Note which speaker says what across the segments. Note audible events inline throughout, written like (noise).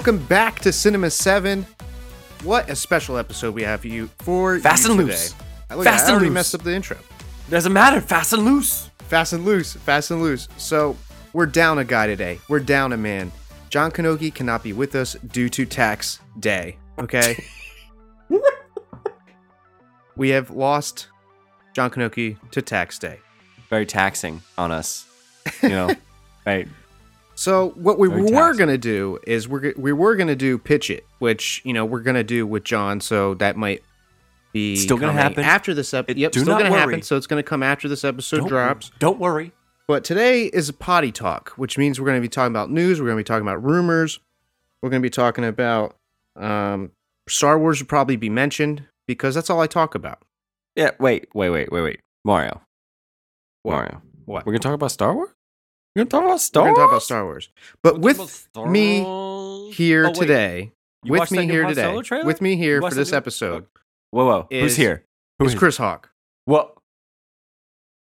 Speaker 1: welcome back to Cinema 7. What a special episode we have for you for
Speaker 2: Fast
Speaker 1: you
Speaker 2: and
Speaker 1: today.
Speaker 2: loose.
Speaker 1: I, look,
Speaker 2: Fast
Speaker 1: I
Speaker 2: and
Speaker 1: already
Speaker 2: loose.
Speaker 1: messed up the intro.
Speaker 2: Doesn't matter. Fast and loose.
Speaker 1: Fast and loose, fast and loose. So we're down a guy today. We're down a man. John Kanogi cannot be with us due to tax day. Okay. (laughs) we have lost John Kanoki to tax day.
Speaker 2: Very taxing on us. You know, (laughs) right?
Speaker 1: So what we
Speaker 2: Very
Speaker 1: were gonna do is we're we were gonna do pitch it, which you know we're gonna do with John. So that might be
Speaker 2: Still gonna happen.
Speaker 1: after this episode. Yep, still gonna happen. So it's gonna come after this episode
Speaker 2: Don't-
Speaker 1: drops.
Speaker 2: Don't worry.
Speaker 1: But today is a potty talk, which means we're gonna be talking about news. We're gonna be talking about rumors. We're gonna be talking about um, Star Wars. Would probably be mentioned because that's all I talk about.
Speaker 2: Yeah. Wait. Wait. Wait. Wait. Wait. Mario.
Speaker 1: What?
Speaker 2: Mario.
Speaker 1: What?
Speaker 2: We're gonna talk about Star Wars. We're gonna talk about Star
Speaker 1: We're
Speaker 2: Wars.
Speaker 1: gonna talk about Star Wars. But
Speaker 2: We're
Speaker 1: with
Speaker 2: gonna talk about Star
Speaker 1: me here
Speaker 2: Oh,
Speaker 1: today,
Speaker 2: You
Speaker 1: with me here today, with me here for this
Speaker 2: new-
Speaker 1: episode
Speaker 2: Whoa. Whoa.
Speaker 1: is-
Speaker 2: Who's here? Who's
Speaker 1: is
Speaker 2: here?
Speaker 1: Chris Hawk.
Speaker 2: Whoa.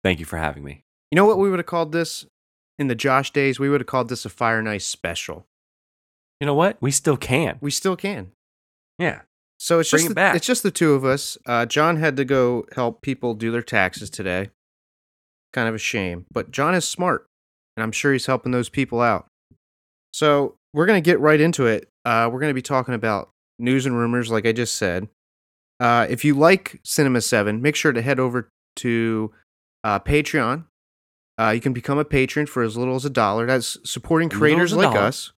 Speaker 2: Thank you for having me.
Speaker 1: You know what we would have called this in the Josh days? We would have called this a Fire Nice special.
Speaker 2: You know what? We still can.
Speaker 1: We still can.
Speaker 2: Yeah.
Speaker 1: So it's
Speaker 2: Bring
Speaker 1: just
Speaker 2: it
Speaker 1: the,
Speaker 2: back.
Speaker 1: it's just the two of us. Uh, John had to go help people do their taxes today. Kind of a shame, but John is smart, and I'm sure he's helping those people out. So we're gonna get right into it. Uh, we're gonna be talking about news and rumors, like I just said. Uh, if you like Cinema Seven, make sure to head over to uh, Patreon. Uh, you can become a patron for as little as a dollar. That's supporting creators like
Speaker 2: dollar.
Speaker 1: us.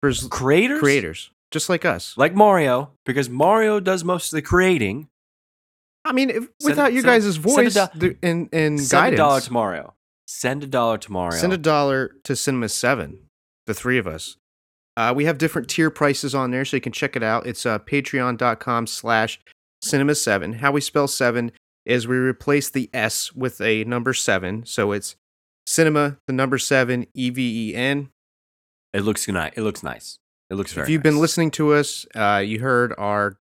Speaker 1: For as,
Speaker 2: Creators.
Speaker 1: creators, just like us.
Speaker 2: Like Mario, because Mario does most of the creating.
Speaker 1: I mean, if,
Speaker 2: Send-
Speaker 1: without your
Speaker 2: send-
Speaker 1: guys'
Speaker 2: send a
Speaker 1: voice
Speaker 2: do-
Speaker 1: and and
Speaker 2: Send
Speaker 1: guidance,
Speaker 2: a dollar to Mario. Send a dollar to Mario.
Speaker 1: send a dollar to Cinema Seven, the three of us. Uh, we have different tier prices on there, so you can check it out. It's uh, patreon.com slash cinema seven. How we spell seven is we replace the S with a number seven. So it's cinema, the number seven, E V E N.
Speaker 2: It looks nice. It looks nice. It looks very.
Speaker 1: If you've been listening to us, uh, you heard our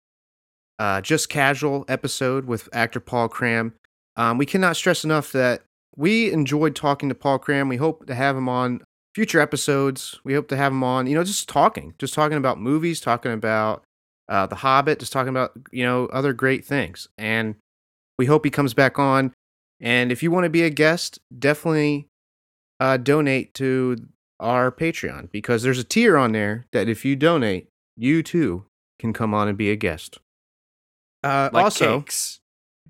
Speaker 1: uh, just casual episode with actor Paul Cram. Um, we cannot stress enough that we enjoyed talking to Paul Cram. We hope to have him on future episodes. We hope to have him on, you know, just talking, just talking about movies, talking about uh, The Hobbit, just talking about, you know, other great things. And we hope he comes back on. And if you want to be a guest, definitely uh, donate to our Patreon because there's a tier on there that if you donate, you too can come on and be a guest. Uh,
Speaker 2: like
Speaker 1: also,
Speaker 2: cakes.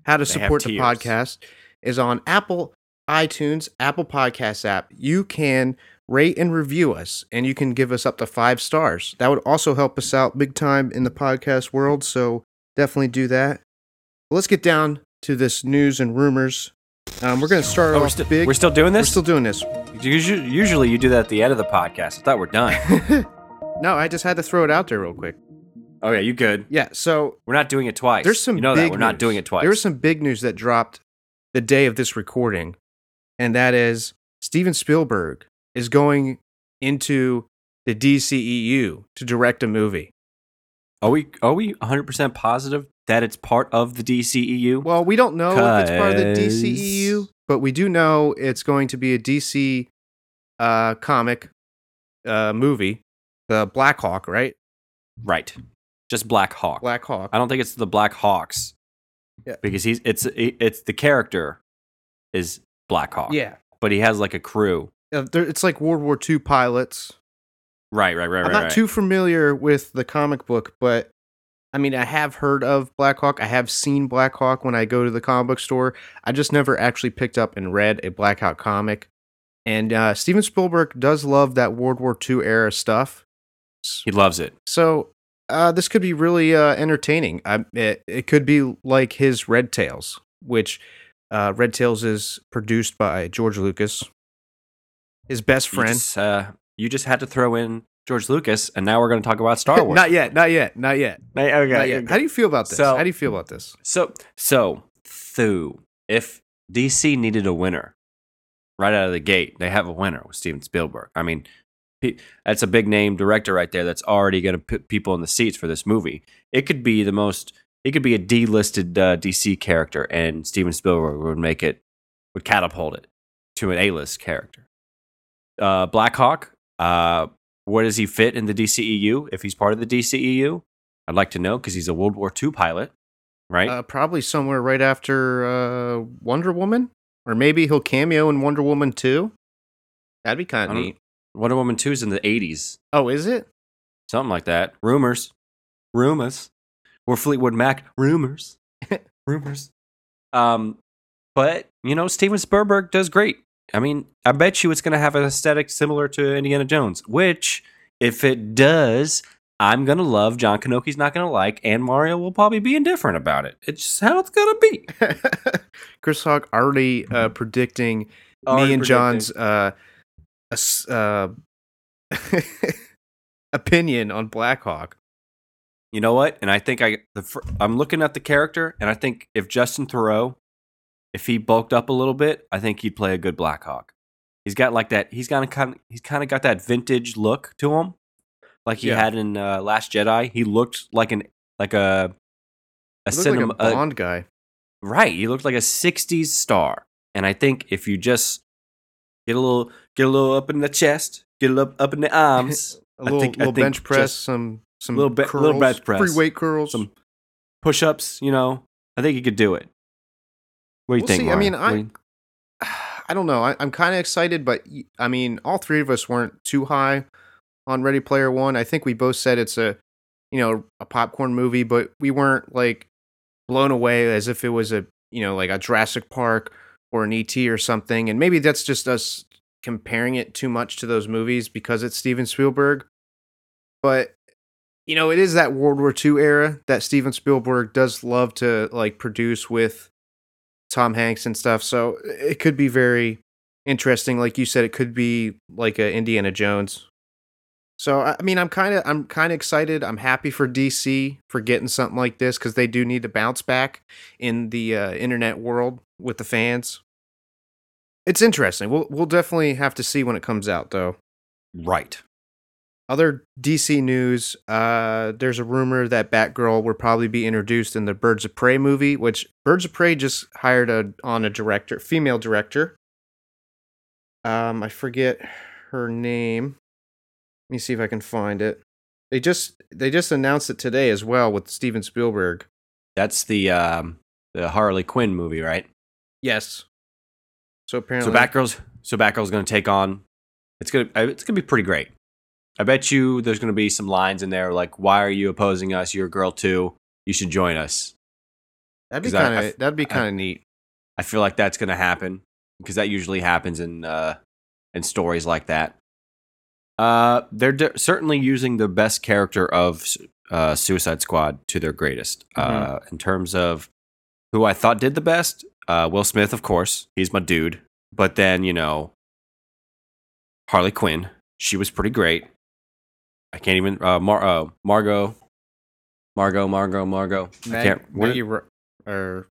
Speaker 1: how to
Speaker 2: They
Speaker 1: support the podcast is on Apple iTunes, Apple Podcast app. You can rate and review us, and you can give us up to five stars. That would also help us out big time in the podcast world. So definitely do that. Let's get down to this news and rumors. Um, we're going to start
Speaker 2: Oh, we're,
Speaker 1: off
Speaker 2: still,
Speaker 1: big.
Speaker 2: we're still doing
Speaker 1: We're
Speaker 2: this.
Speaker 1: still doing this.
Speaker 2: Usually, you do that at the end of the podcast. I thought we're done. (laughs)
Speaker 1: no, I just had to throw it out there real quick.
Speaker 2: oh yeah, you good?
Speaker 1: Yeah, so
Speaker 2: We're not doing it twice.
Speaker 1: there's some
Speaker 2: You know
Speaker 1: big
Speaker 2: that we're not doing it twice.
Speaker 1: There was some big news that dropped the day of this recording, and that is Steven Spielberg is going into the DCEU to direct a movie.
Speaker 2: Are we are we 100 percent positive that it's part of the DCEU?
Speaker 1: Well, we don't know if it's part of the
Speaker 2: 'Cause-
Speaker 1: DCEU, but we do know it's going to be a DC uh, comic uh, movie, the Black Hawk, right?
Speaker 2: right. Just Black Hawk.
Speaker 1: Black Hawk.
Speaker 2: I don't think it's the Black Hawks.
Speaker 1: Yeah.
Speaker 2: Because he's it's it's the character is Black Hawk.
Speaker 1: Yeah,
Speaker 2: But he has like a crew.
Speaker 1: Uh, it's like World War II pilots.
Speaker 2: Right, right, right,
Speaker 1: I'm
Speaker 2: right.
Speaker 1: not
Speaker 2: right.
Speaker 1: too familiar with the comic book, but I mean, I have heard of Black Hawk. I have seen Black Hawk when I go to the comic book store. I just never actually picked up and read a Black Hawk comic. And uh, Steven Spielberg does love that World War II era stuff.
Speaker 2: He loves it.
Speaker 1: So uh, this could be really uh, entertaining. I, it, it could be like his Red Tails, which uh, Red Tails is produced by George Lucas, his best
Speaker 2: You
Speaker 1: friend.
Speaker 2: just, uh, you just had to throw in George Lucas, and now we're going to talk about Star (laughs) Wars.
Speaker 1: not yet, not yet, not yet.
Speaker 2: okay.
Speaker 1: Not yet. How do you feel about this?
Speaker 2: So-
Speaker 1: How do you feel about this?
Speaker 2: So, so, Thu, if DC needed a winner right out of the gate, they have a winner with Steven Spielberg. I mean, that's a big name director right there that's already going to put people in the seats for this movie. It could be the most, it could be a D-listed uh, DC character, and Steven Spielberg would make it, would catapult it to an A-list character. Uh, Black Hawk, uh, where does he fit in the DCEU? If he's part of the DCEU, I'd like to know because he's a World War II pilot, right?
Speaker 1: Uh, probably somewhere right after uh, Wonder Woman, or maybe he'll cameo in Wonder Woman 2. That'd be kind of neat.
Speaker 2: Wonder Woman 2 is in the 80s,
Speaker 1: Oh, is it?
Speaker 2: something like that. Rumors, rumors. We're Fleetwood Mac. Rumors, (laughs) rumors. Um, but you know, Steven Spielberg does great. I mean, I bet you it's going to have an aesthetic similar to Indiana Jones. Which, if it does, I'm going to love. John Kanoki's not going to like, and Mario will probably be indifferent about it. It's just how it's going to be. (laughs)
Speaker 1: Chris Hawk already uh, predicting me and John's uh, uh, (laughs) opinion on Blackhawk.
Speaker 2: You know what? And I think I the I'm looking at the character, and I think if Justin Theroux, if he bulked up a little bit, I think he'd play a good Blackhawk. He's got like that. He's got kind of he's kind of got that vintage look to him, like he
Speaker 1: Yeah.
Speaker 2: had in uh, Last Jedi. He looked like an like a a cinema
Speaker 1: like a Bond guy.
Speaker 2: right. He looked like a '60s star, and I think if you just get a little get a little up in the chest, get a little up in the arms, (laughs)
Speaker 1: a little,
Speaker 2: think-
Speaker 1: little bench press,
Speaker 2: just
Speaker 1: some some
Speaker 2: little be-
Speaker 1: curls,
Speaker 2: little bench press.
Speaker 1: free weight curls.
Speaker 2: some push-ups, you know, I think he could do it. What do you
Speaker 1: We'll
Speaker 2: think?
Speaker 1: see. I mean,
Speaker 2: Mario? What do
Speaker 1: I-
Speaker 2: you- (sighs)
Speaker 1: I don't know. I, I'm kind of excited, but I mean, all three of us weren't too high on Ready Player One. I think we both said it's a, you know, a popcorn movie, but we weren't like blown away as if it was a, you know, like a Jurassic Park or an ET or something. And maybe that's just us comparing it too much to those movies because it's Steven Spielberg. But you know, it is that World War II era that Steven Spielberg does love to like produce with Tom Hanks and stuff. So it could be very interesting. Like you said, it could be like a Indiana Jones. So I mean, I'm kind of I'm kind of excited. I'm happy for DC for getting something like this because they do need to bounce back in the uh, internet world with the fans. It's interesting. We'll we'll definitely have to see when it comes out, though.
Speaker 2: right.
Speaker 1: Other DC news, uh, there's a rumor that Batgirl will probably be introduced in the Birds of Prey movie, which Birds of Prey just hired a on a director, female director. Um, I forget her name. Let me see if I can find it. They just they just announced it today as well with Steven Spielberg.
Speaker 2: That's the um, the Harley Quinn movie, right?
Speaker 1: Yes. So apparently, So
Speaker 2: Batgirl's so Batgirl's going to take on. It's gonna uh, it's gonna be pretty great. I bet you there's going to be some lines in there like, "Why are you opposing us? You're a girl too. You should join us."
Speaker 1: that'd be
Speaker 2: 'cause I- I
Speaker 1: kind of that'd be kind of neat.
Speaker 2: I feel like that's going to happen because that usually happens in uh, in stories like that. Uh, they're de- certainly using the best character of uh, Suicide Squad to their greatest. Uh, in terms of who I thought did the best, uh, Will Smith, of course, he's my dude. But then you know, Harley Quinn, she was pretty great. I can't even uh, Mar- uh, Margot, Margot, Margot, Margot. I
Speaker 1: Mag-
Speaker 2: can't. what-
Speaker 1: Maggie Ro- or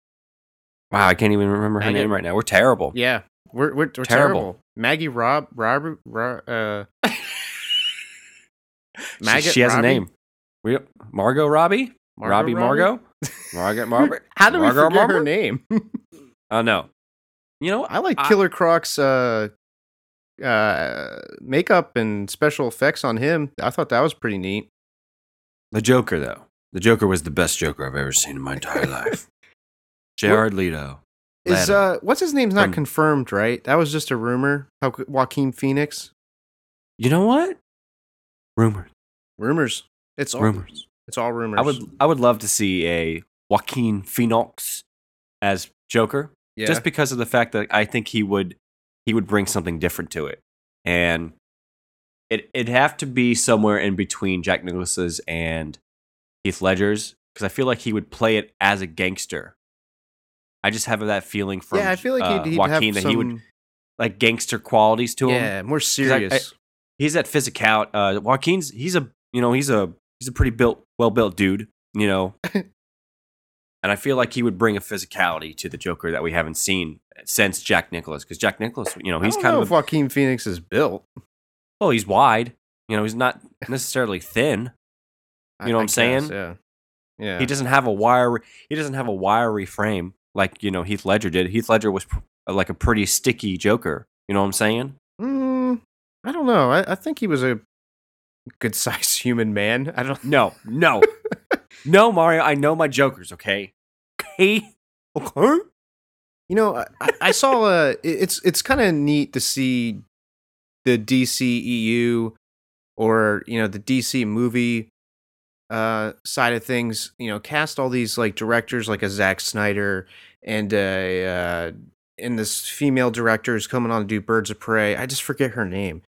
Speaker 2: wow, I can't even remember her name right now. We're terrible.
Speaker 1: Yeah, we're we're, we're terrible.
Speaker 2: Terrible.
Speaker 1: Maggie Rob Robert Ro- uh (laughs)
Speaker 2: She-
Speaker 1: Maggot
Speaker 2: she has
Speaker 1: Robbie?
Speaker 2: a name. We Margot Robbie,
Speaker 1: Margot
Speaker 2: Robbie Margot, (laughs) Margaret Margaret. (laughs)
Speaker 1: How do we
Speaker 2: Margot
Speaker 1: forget her
Speaker 2: Margot?
Speaker 1: name?
Speaker 2: Oh no, you know
Speaker 1: I like
Speaker 2: I-
Speaker 1: Killer Croc's uh uh makeup and special effects on him. I thought that was pretty neat.
Speaker 2: the Joker though. The Joker was the best Joker I've ever seen in my entire (laughs) life. Jared Leto.
Speaker 1: Is uh what's his name's not
Speaker 2: From-
Speaker 1: confirmed, right? That was just a rumor. How Joaquin Phoenix?
Speaker 2: You know what? Rumors.
Speaker 1: Rumors. It's all
Speaker 2: Rumors.
Speaker 1: It's all rumors.
Speaker 2: I would I would love to see a Joaquin Phoenix as Joker.
Speaker 1: yeah.
Speaker 2: just because of the fact that I think he would he would bring something different to it, and it it'd have to be somewhere in between Jack Nicklaus's and Heath Ledger's because I feel like he would play it as a gangster. I just have that feeling from
Speaker 1: yeah, I feel like
Speaker 2: uh,
Speaker 1: he'd, he'd
Speaker 2: Joaquin
Speaker 1: have
Speaker 2: that
Speaker 1: some,
Speaker 2: he would like gangster qualities to him.
Speaker 1: yeah, more
Speaker 2: I-
Speaker 1: serious.
Speaker 2: He's that physical. Uh, Joaquin's he's a you know he's a he's a pretty built well built dude you know, (laughs) and I feel like he would bring a physicality to the Joker that we haven't seen since Jack Nicholas because Jack Nicholas you know he's
Speaker 1: I don't
Speaker 2: kind
Speaker 1: know
Speaker 2: of
Speaker 1: if
Speaker 2: a,
Speaker 1: Joaquin Phoenix is built.
Speaker 2: well he's wide you know he's not (laughs) necessarily thin You know what
Speaker 1: I
Speaker 2: I'm saying?
Speaker 1: guess, Yeah. Yeah.
Speaker 2: he doesn't have a wire he doesn't have a wiry frame like you know Heath Ledger did Heath Ledger was pr- like a pretty sticky Joker you know what I'm saying
Speaker 1: Mm, I don't know. I, I think he was a good sized (laughs) human man. I don't.
Speaker 2: No, no, (laughs) no, Mario. I know my jokers. Okay, okay, okay.
Speaker 1: You know, I, I saw uh it's it's kind of neat to see the DCEU or you know the DC movie uh side of things. You know, cast all these like directors like a Zack Snyder and a uh, and this female director is coming on to do Birds of Prey. I just forget her name,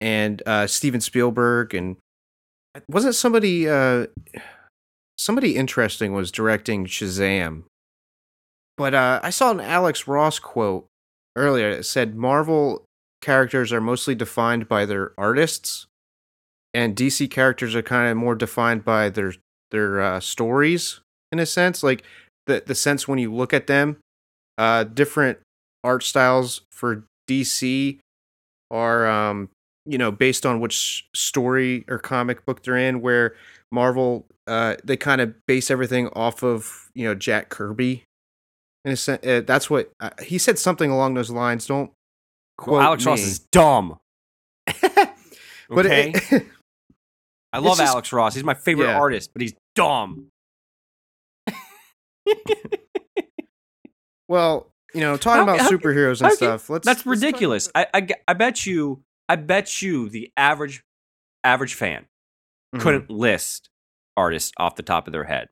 Speaker 1: and uh, Steven Spielberg and wasn't somebody uh somebody interesting was directing Shazam but uh, I saw an Alex Ross quote earlier that said Marvel characters are mostly defined by their artists, and DC characters are kind of more defined by their their uh, stories in a sense. Like the the sense when you look at them, uh, different art styles for DC are um, you know based on which story or comic book they're in. Where Marvel uh, they kind of base everything off of you know Jack Kirby in a sense, uh, that's what uh, he said. Something along those lines. Don't quote
Speaker 2: Well, Alex
Speaker 1: me.
Speaker 2: Ross is dumb. (laughs)
Speaker 1: but
Speaker 2: okay?
Speaker 1: it, (laughs)
Speaker 2: I love
Speaker 1: just-
Speaker 2: Alex Ross. He's my favorite
Speaker 1: Yeah.
Speaker 2: artist, but he's dumb. (laughs)
Speaker 1: well, you know, talking
Speaker 2: How-
Speaker 1: about
Speaker 2: how-
Speaker 1: superheroes and
Speaker 2: how
Speaker 1: stuff. Let's
Speaker 2: That's
Speaker 1: let's
Speaker 2: ridiculous. I, I, I bet you, I bet you, the average average fan
Speaker 1: Mhm.
Speaker 2: couldn't list artists off the top of their head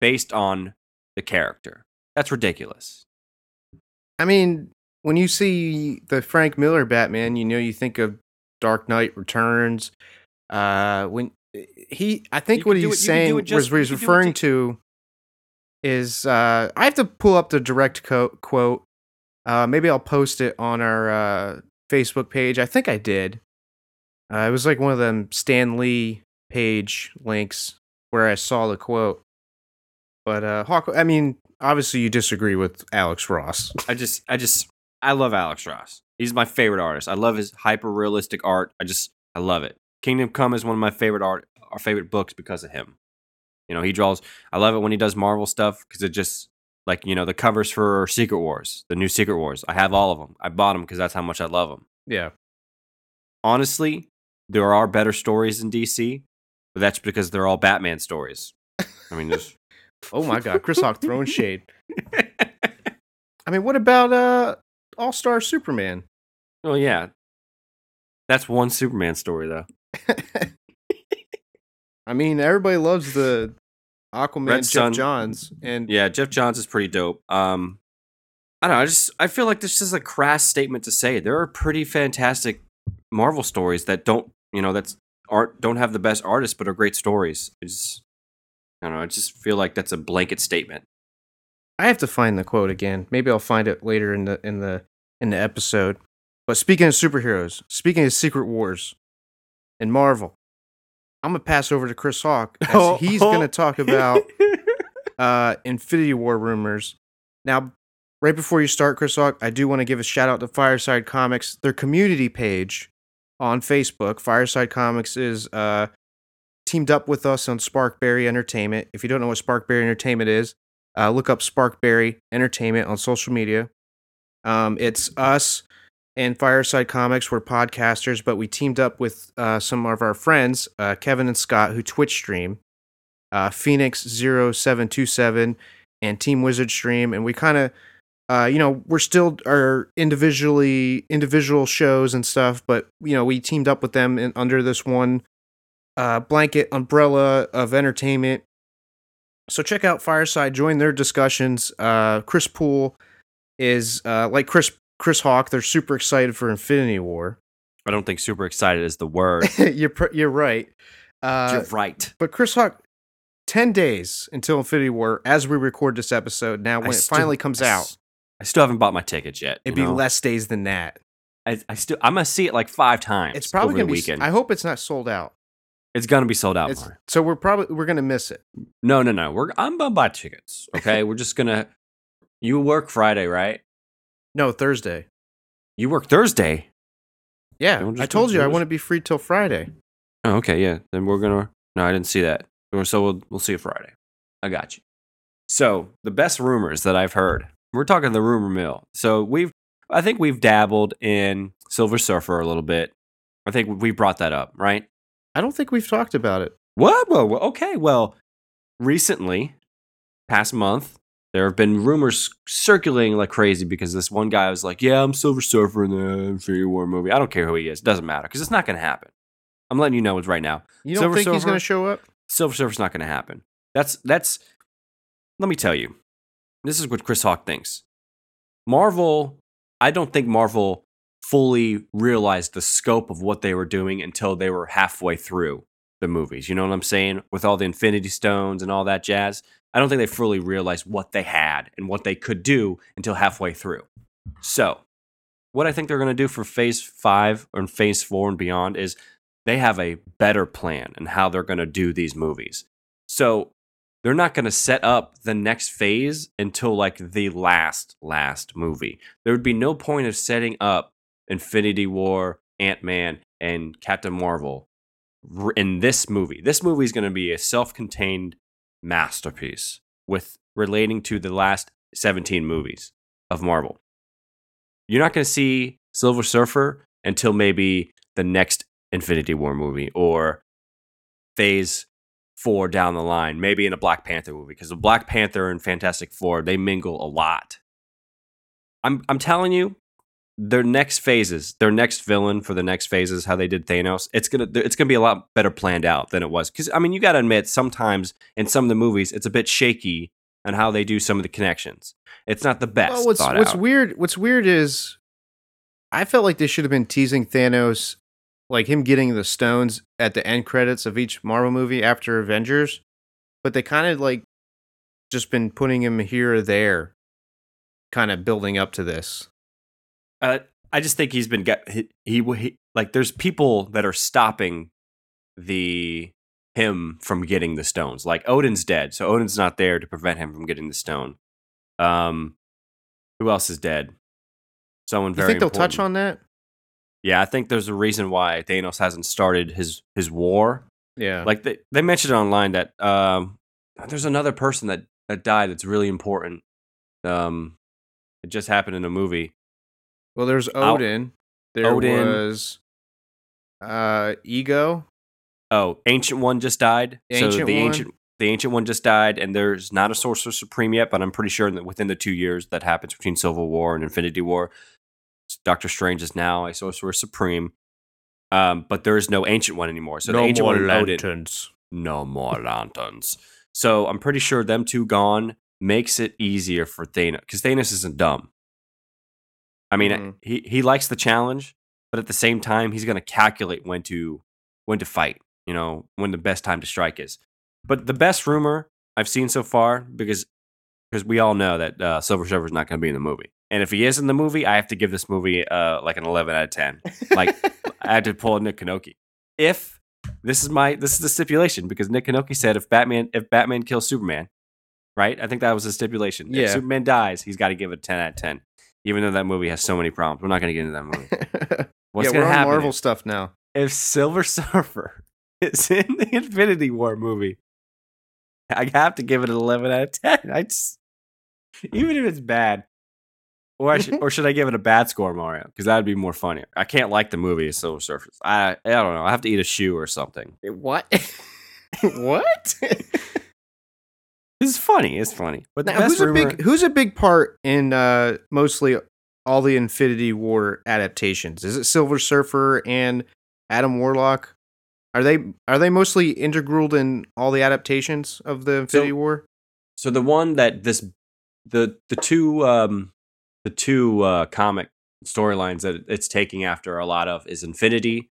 Speaker 2: based on the character. That's ridiculous.
Speaker 1: I mean, when you see the Frank Miller Batman, you know you think of Dark Knight Returns. Uh, when he, I think
Speaker 2: You
Speaker 1: what he's
Speaker 2: it- you can do
Speaker 1: saying
Speaker 2: just-
Speaker 1: was what he's
Speaker 2: you can do it
Speaker 1: referring to is uh, I have to pull up the direct co- quote. Uh, maybe I'll post it on our uh, Facebook page. I think I did. Uh, it was like one of them Stan Lee page links where I saw the quote. But uh, Hawk, I mean, obviously you disagree with Alex Ross.
Speaker 2: I just, I just, I love Alex Ross. He's my favorite artist. I love his hyper realistic art. I just, I love it. Kingdom Come is one of my favorite art, our favorite books because of him. You know, he draws. I love it when he does Marvel stuff because it just like you know the covers for Secret Wars, the new Secret Wars. I have all of them. I bought them because that's how much I love them.
Speaker 1: Yeah.
Speaker 2: Honestly, there are better stories in DC, but that's because they're all Batman stories. I mean, there's. (laughs)
Speaker 1: Oh my God, Chris Hawk throwing (laughs) shade. I mean, what about uh All Star Superman?
Speaker 2: well, yeah, that's one Superman story though. (laughs)
Speaker 1: I mean, everybody loves the Aquaman
Speaker 2: Red
Speaker 1: Geoff
Speaker 2: Sun.
Speaker 1: Johns, and
Speaker 2: Yeah, Geoff Johns is pretty dope. Um, I don't know. I just I feel like this is a crass statement to say. There are pretty fantastic Marvel stories that don't you know that's art don't have the best artists but are great stories. It's I don't know. I just feel like that's a blanket statement.
Speaker 1: I have to find the quote again. Maybe I'll find it later in the in the in the episode. But speaking of superheroes, speaking of Secret Wars and Marvel, I'm gonna pass over to Chris Hawk. (laughs) As
Speaker 2: Oh,
Speaker 1: he's
Speaker 2: oh.
Speaker 1: gonna talk about (laughs) uh, Infinity War rumors. Now, right before you start, Chris Hawk, I do want to give a shout out to Fireside Comics. Their community page on Facebook, Fireside Comics, is uh, teamed up with us on Sparkberry Entertainment. If you don't know what Sparkberry Entertainment is, uh, look up Sparkberry Entertainment on social media. Um, it's us and Fireside Comics. We're podcasters, but we teamed up with uh, some of our friends, uh, Kevin and Scott, who Twitch stream uh, Phoenix 0727 and Team Wizard Stream, and we kind of, uh, you know, we're still our individually individual shows and stuff, but you know, we teamed up with them in, under this one uh, blanket umbrella of entertainment. So check out Fireside, join their discussions. Uh, Chris Poole is uh, like Chris Chris Hawk. They're super excited for Infinity War.
Speaker 2: I don't think super excited is the word. (laughs)
Speaker 1: you're pr- you're right. Uh,
Speaker 2: You're right.
Speaker 1: but Chris Hawk, ten days until Infinity War, as we record this episode. Now,
Speaker 2: I
Speaker 1: when it
Speaker 2: still-
Speaker 1: finally comes
Speaker 2: I
Speaker 1: out,
Speaker 2: I still haven't bought my tickets yet.
Speaker 1: it'd be
Speaker 2: know?
Speaker 1: less days than that.
Speaker 2: I, I still I'm gonna see it like five times.
Speaker 1: It's probably gonna be.
Speaker 2: weekend.
Speaker 1: I hope it's not sold out.
Speaker 2: it's gonna be sold out.
Speaker 1: So we're probably we're gonna miss it.
Speaker 2: No, no, no. We're I'm gonna buy tickets. Okay, (laughs) we're just gonna. You work Friday, right?
Speaker 1: No, Thursday.
Speaker 2: You work Thursday.
Speaker 1: Yeah, I told you I want to be free till Friday.
Speaker 2: Oh, okay, yeah. Then we're gonna. No, I didn't see that. So we'll we'll see you Friday. I got you. So the best rumors that I've heard. We're talking the rumor mill. So we've. I think we've dabbled in Silver Surfer a little bit. I think we brought that up, right?
Speaker 1: I don't think we've talked about it.
Speaker 2: What? Whoa, whoa, okay. Well, recently, past month, there have been rumors circulating like crazy because this one guy was like, "Yeah, I'm Silver Surfer in the Infinity War movie." I don't care who he is; It doesn't matter because it's not going to happen. I'm letting you know it's right now.
Speaker 1: You don't
Speaker 2: Silver
Speaker 1: think he's going to show up?
Speaker 2: Silver Surfer's not going to happen. That's that's. Let me tell you, this is what Chris Hawk thinks. Marvel, I don't think Marvel fully realized the scope of what they were doing until they were halfway through the movies. You know what I'm saying? With all the Infinity Stones and all that jazz, I don't think they fully realized what they had and what they could do until halfway through. So, what I think they're going to do for Phase Five and Phase Four and beyond is they have a better plan and how they're going to do these movies. So they're not going to set up the next phase until like the last last movie. There would be no point of setting up Infinity War, Ant Man, and Captain Marvel in this movie. This movie is going to be a self-contained masterpiece with relating to the last 17 movies of Marvel. You're not going to see Silver Surfer until maybe the next Infinity War movie or phase four down the line, maybe in a Black Panther movie, because the Black Panther and Fantastic Four, they mingle a lot. I'm I'm telling you, their next phases, their next villain for the next phases, how they did Thanos, it's gonna it's gonna be a lot better planned out than it was. Because I mean, you got to admit, sometimes in some of the movies, it's a bit shaky on how they do some of the connections. It's not the best.
Speaker 1: Well, what's what's
Speaker 2: out.
Speaker 1: weird? What's weird is, I felt like they should have been teasing Thanos, like him getting the stones at the end credits of each Marvel movie after Avengers, but they kind of like just been putting him here or there, kind of building up to this.
Speaker 2: Uh, I just think he's been get he, he, he like there's people that are stopping the him from getting the stones. Like Odin's dead, so Odin's not there to prevent him from getting the stone. Um, who else is dead? Someone
Speaker 1: You
Speaker 2: very.
Speaker 1: think they'll touch on that?
Speaker 2: Yeah, I think there's a reason why Thanos hasn't started his his war.
Speaker 1: Yeah.
Speaker 2: Like they they mentioned online that um, there's another person that that died that's really important. Um, it just happened in a movie.
Speaker 1: well, there's Odin. There
Speaker 2: Odin.
Speaker 1: was uh Ego.
Speaker 2: Oh, ancient one just died. so the
Speaker 1: One?
Speaker 2: ancient the ancient one just died, and there's not a sorcerer supreme yet, but I'm pretty sure that within the two years that happens between Civil War and Infinity War, Doctor Strange is now a sorcerer supreme. Um, but there is no ancient one anymore. So the ancient one and Odin, no more lanterns. So I'm pretty sure them two gone makes it easier for Thanos because Thanos isn't dumb. I mean,
Speaker 1: Mhm.
Speaker 2: he he likes the challenge, but at the same time, he's going to calculate when to when to fight. You know, when the best time to strike is. But the best rumor I've seen so far, because because we all know that uh, Silver Surfer is not going to be in the movie, and if he is in the movie, I have to give this movie uh, like an 11 out of 10. Like (laughs) I had to pull Nick Kanoki. If this is my this is the stipulation because Nick Kanoki said if Batman if Batman kills Superman, right? I think that was the stipulation. If
Speaker 1: Yeah.
Speaker 2: Superman dies, he's got to give it a 10 out of 10. Even though that movie has so many problems, we're not going to get into that movie. (laughs) What's
Speaker 1: yeah,
Speaker 2: going
Speaker 1: we're
Speaker 2: to happen
Speaker 1: Marvel
Speaker 2: if,
Speaker 1: stuff now.
Speaker 2: if Silver (laughs) Surfer is in the Infinity War movie? I have to give it an 11 out of 10. I just, even if it's bad, or I should, (laughs) or should I give it a bad score, Mario? Because that would be more funny. I can't like the movie Silver Surfer. I I don't know. I have to eat a shoe or something.
Speaker 1: What? (laughs) what?
Speaker 2: It's funny. It's funny. But
Speaker 1: Now, who's a big who's a big part in uh, mostly all the Infinity War adaptations? Is it Silver Surfer and Adam Warlock? Are they are they mostly integral in all the adaptations of the Infinity War?
Speaker 2: so the one that this the the two um the two uh comic storylines that it's taking after a lot of is Infinity